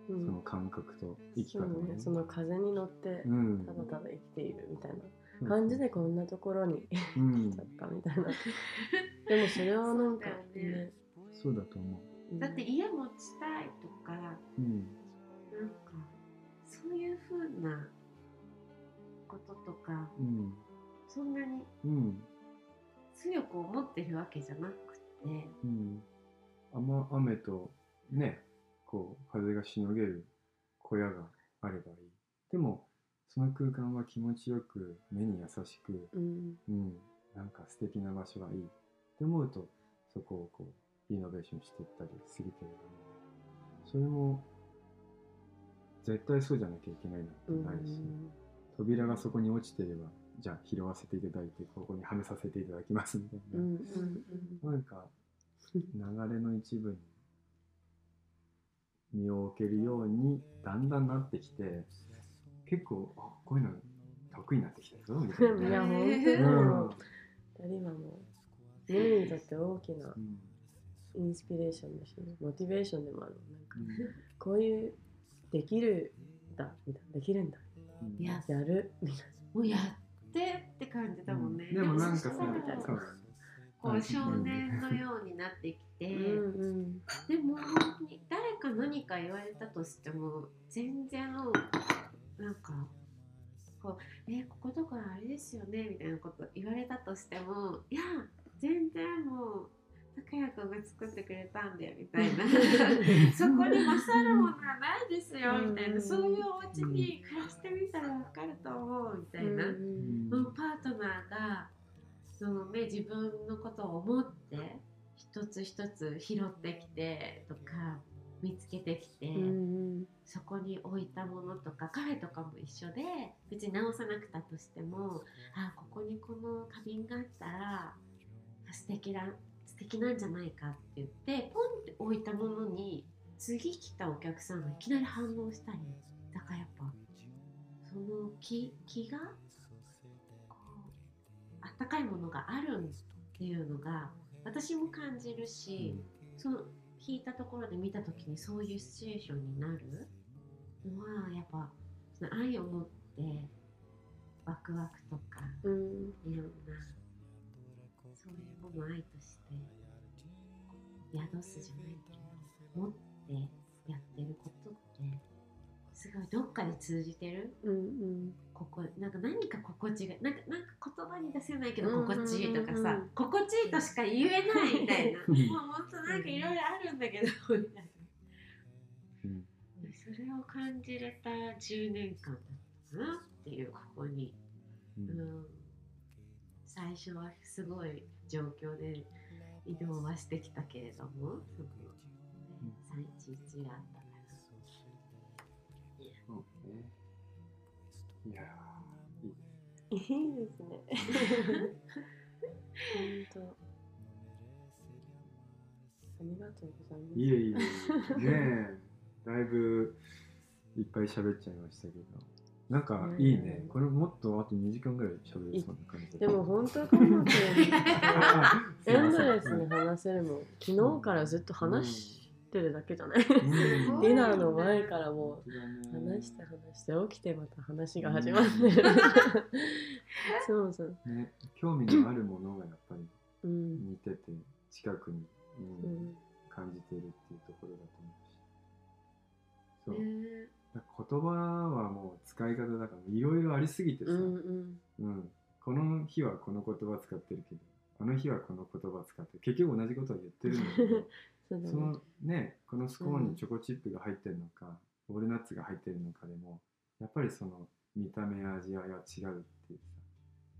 うん。その感覚と生き方がね。ね、その風に乗ってうん。ただただ生きているみたいな感じでこんなところにうん。[laughs] 来ちゃったみたいな。[laughs] でもそれはなんかそうだよね。ね。そうだと思う。ん。だって家持ちたいとか、なん。う、うん、かそういう風なこととか、うん。そんなにうん。強く思ってるわけじゃなくて、うん、雨雨とねこう風がしのげる小屋があればいい。でもその空間は気持ちよく目に優しく、うん。うん、なんか素敵な場所がいい。って思うとそこをこうイノベーションしていったりするけれども。それも絶対そうじゃなきゃいけないなんてうんないし、扉がそこに落ちてればじゃあ拾わせていただいてここにはめさせていただきますみたいな。うんうん。なんか流れの一部に身を置けるようにだんだんなってきて結構あこういうの得意になってきたぞみたい [laughs] うん。いや、な。ほんとう。ん二人はもう、ミミにとって大きなうんインスピレーションだしね、モチベーションでもある。なんか、こういう、できるんだ、みたいな。できるんだ。うんいややる、みたいもうやってって感じだもんね。でもなんかさそうこう少年のようになってきて、な。うんうん。でも本当に誰か何か言われたとしても全然なんかこう「えこことかあれですよね」みたいなこと言われたとしても「いや全然もう高谷君が作ってくれたんだよ」みたいな。[laughs] そこに勝るものはないですよ。みたいうんな。そういうお家に暮らしてみたら分かると思うみたいな。うん。そのパートナーがその、ね、自分のことを思って一つ一つ拾ってきてとか見つけてきて、うんそこに置いたものとかカフェとかも一緒で別に直さなくたとしてもあここにこの花瓶があったら素敵だ素敵なんじゃないかって言ってポンって置いたものに次来たお客さんがいきなり反応したりだからやっぱその気気がこうあったかいものがあるっていうのが私も感じるし、その引いたところで見た時にそういうシチュエーションになる？のはやっぱその愛を持ってワクワクとかうん。いろんなそういうものを愛として宿すじゃないけど持ってやってることってすごいどっかで通じてる？うんうんここなんか何か心地がなんかなんか言葉に出せないけど心地いいとかさ、心地いいとしか言えないみたいな。もう本当なんかいろいろあるんだけどみたいな。うんそれを感じれた10年間だったなっていうここに、ううん。ん、最初はすごい状況で移動はしてきたけれどもその311があったいやーいいです [laughs] いいですね。本当。ありがとうございます。いえいえねえ。だいぶいっぱい喋っちゃいましたけど。なんかいいね。これもっとあと2時間ぐらい喋れそうな感じでも本当かも [laughs] エンドレスに話せるもん。昨日からずっと話しってるだけじゃない？うん。ディナーの前からもう。話して話して起きてまた話が始まってる [laughs] そうそう。ね、興味のあるものがやっぱりうん似てて近くに、うんうん。感じているっていうところだと思うし。そう、ねだから言葉はもう使い方だからいろいろありすぎてさ、うんうん。うん。この日はこの言葉使ってるけどあの日はこの言葉使ってる結局同じことを言ってるんだけど [laughs] そうだね。そのねこのスコーンにチョコチップが入ってるのか、ウォールナッツが入ってるのかでもやっぱりその見た目や味わいは違うっていう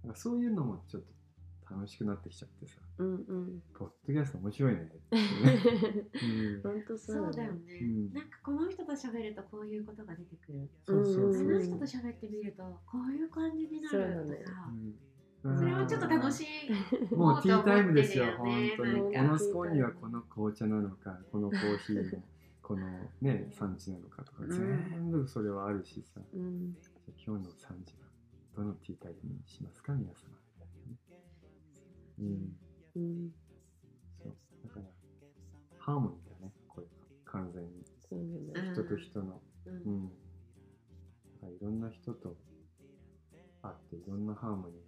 さ。そういうのもちょっと楽しくなってきちゃってさ。うんうん。ポッドキャスト面白いね。[laughs] 本当そそううだよね、うんなんかこの人と喋るとこういうことが出てくる、そうそうこそうの人と喋ってみるとこういう感じになるとそうだね。か、うんそれはちょっと楽しいもうティータイムですよ、本当に。このスコーンにはこの紅茶なのか、このコーヒーのこのね、産地なのかとか、うん全部それはあるしさ、うんじゃあ今日の3時はどのティータイムにしますか、皆様。うん、うんそう。だから、ハーモニーだね、これは。完全に。人と人の。ううんん。だからいろんな人と会って、いろんなハーモニー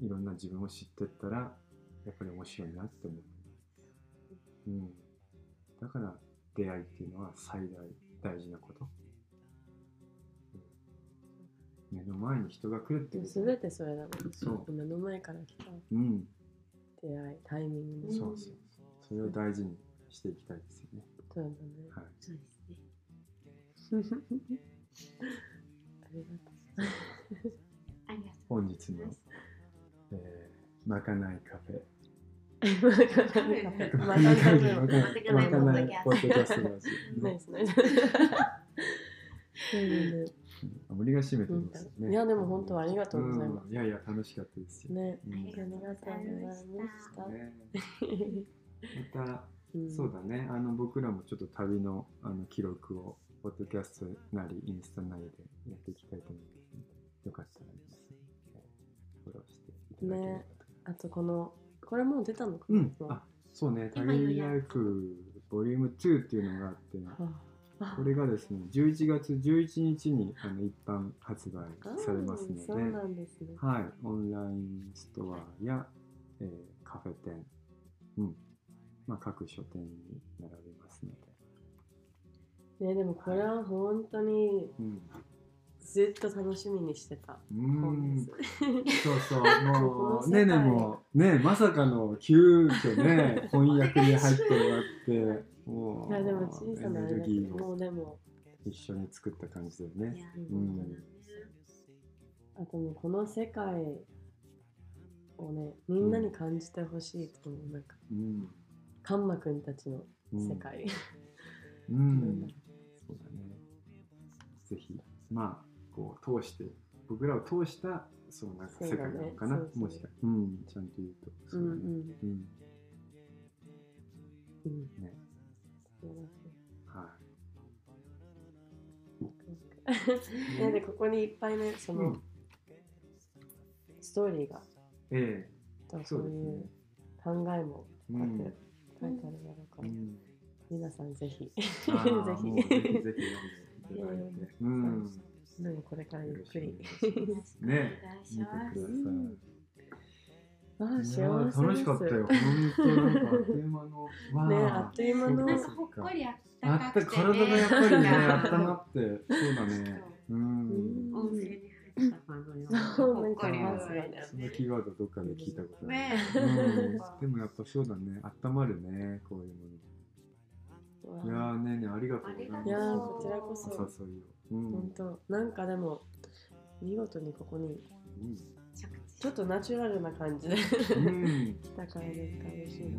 いろんな自分を知ってったら、やっぱり面白いなって思う。うん。だから、出会いっていうのは最大大事なこと。うん目の前に人が来るってことすべてそれだもんそう目の前から来たうん。出会いタイミングそうそうそう。それを大事にしていきたいですよね。そうだねはい。そうですねありがとありがとう本日の、えー、まかないカフェ。うまかないカフェ。まかない。カフェまかない。まかないポッドキャストラジオ森が締めてますよね。いやでも本当ありがとうございます。うん。いやいや、楽しかったですよ。ね。うん。ありがとうございましたねまた、うんそうだね、あの僕らもちょっと旅のあの記録を、ポッドキャストなり、インスタなりでやっていきたいと思いますよかったら皆さん、えーフォローしていただければ。と。あとこのこれもう出たのかなうん、あそうね、今旅予約ライフボリューム2っていうのがあって、あ。これがですね、11月11日にあの一般発売されますので、そうなんですね。はい、オンラインストアや、えーカフェ店、うん。まあ、各書店に並びますので、ねでもこれは本当にうん、ずっと楽しみにしてた。う本でんす。そうそう、[laughs] もこう、ねねも、ね、まさかの急遽ね、[laughs] 翻訳に入ってもらって、もう、いやでも小さなあエネルギーをもうでも。一緒に作った感じだよね。うんあともうこの世界をねみんなに感じてほしいと思うなんかうん。カンマくんたちのうん。世界、うん、[laughs] そうだね。ぜひ、まあ、こう、通して、僕らを通した、そうなんか世界なのかな、そうそう。もしか、うん、ちゃんと言うと。うそうんだね。うんうん、うん。ね、はだね。ねでここにいっぱいねその、うん。ストーリーが。い。え。とそうういう考えもえ書いて,、うん。書いてあるだろうから、うん。皆さんぜひ。[laughs] ぜひぜひ読んでいただいて。[laughs] うん。でもこれからゆっくりよろしくお願いしますね、見てください。うんああ幸せー楽しかったよ。本当なんかあっという間の。ねあっという間のなんかほっこりあったあったかくて、ね、体がやっぱりね、あったまって、そうだね。うん。温泉に入ったかのようなそうほっそのねキーワードどっかで聞いたことある。ねうんでもやっぱそうだね。温まるね、こういうもの。いやーねえねえありがとうございます。いやーこちらこそお誘いを。うん。本当なんかでも見事にここにうんちょっとナチュラルな感じでうん。来たからなんか嬉しいな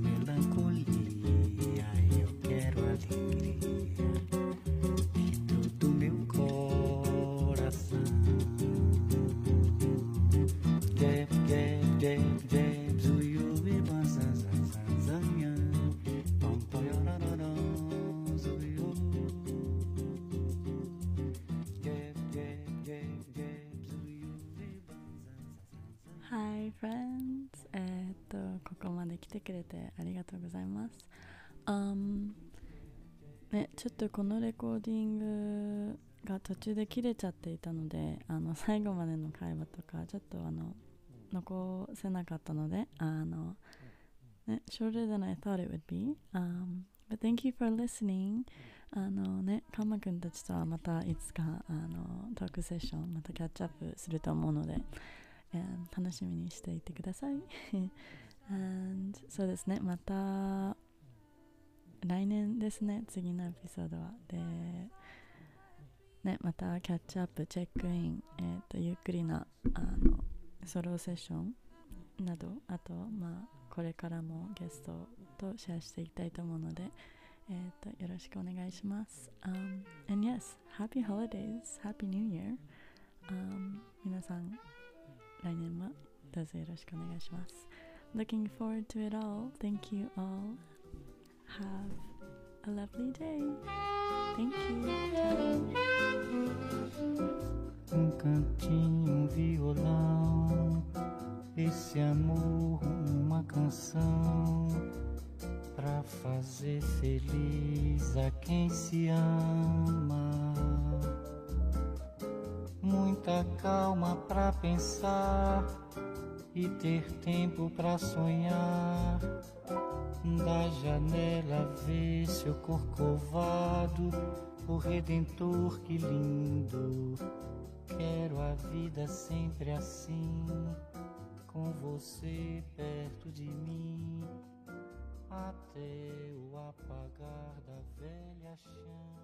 melancolia, てくれてありがとうございます。Um, ね、ちょっとこのレコーディングが途中で切れちゃっていたので、あの [laughs] 最後までの会話とかちょっとあの残せなかったので、あの、ね、shorter than I thought it would be.、Um, but thank you for listening. あのね、カンマくんたちとはまたいつかあのトークセッションまたキャッチアップすると思うので、えー楽しみにしていてください。And そうですね、また来年ですね、次のエピソードは。で、ね、またキャッチアップ、チェックイン、えーとゆっくりなあのソロセッションなど、あと、まあ、これからもゲストとシェアしていきたいと思うので、えーとよろしくお願いします。Um, and yes, happy holidays, happy new year. Um, 皆さん、来年もどうぞよろしくお願いします。Looking forward to it all. Thank you all. Have a lovely day. Thank you. Um cantinho, um violão, esse amor, uma canção pra fazer feliz a quem se ama. Muita calma pra pensar e ter tempo pra sonhar. Da janela ver seu corcovado, o redentor que lindo. Quero a vida sempre assim, com você perto de mim, até o apagar da velha chama.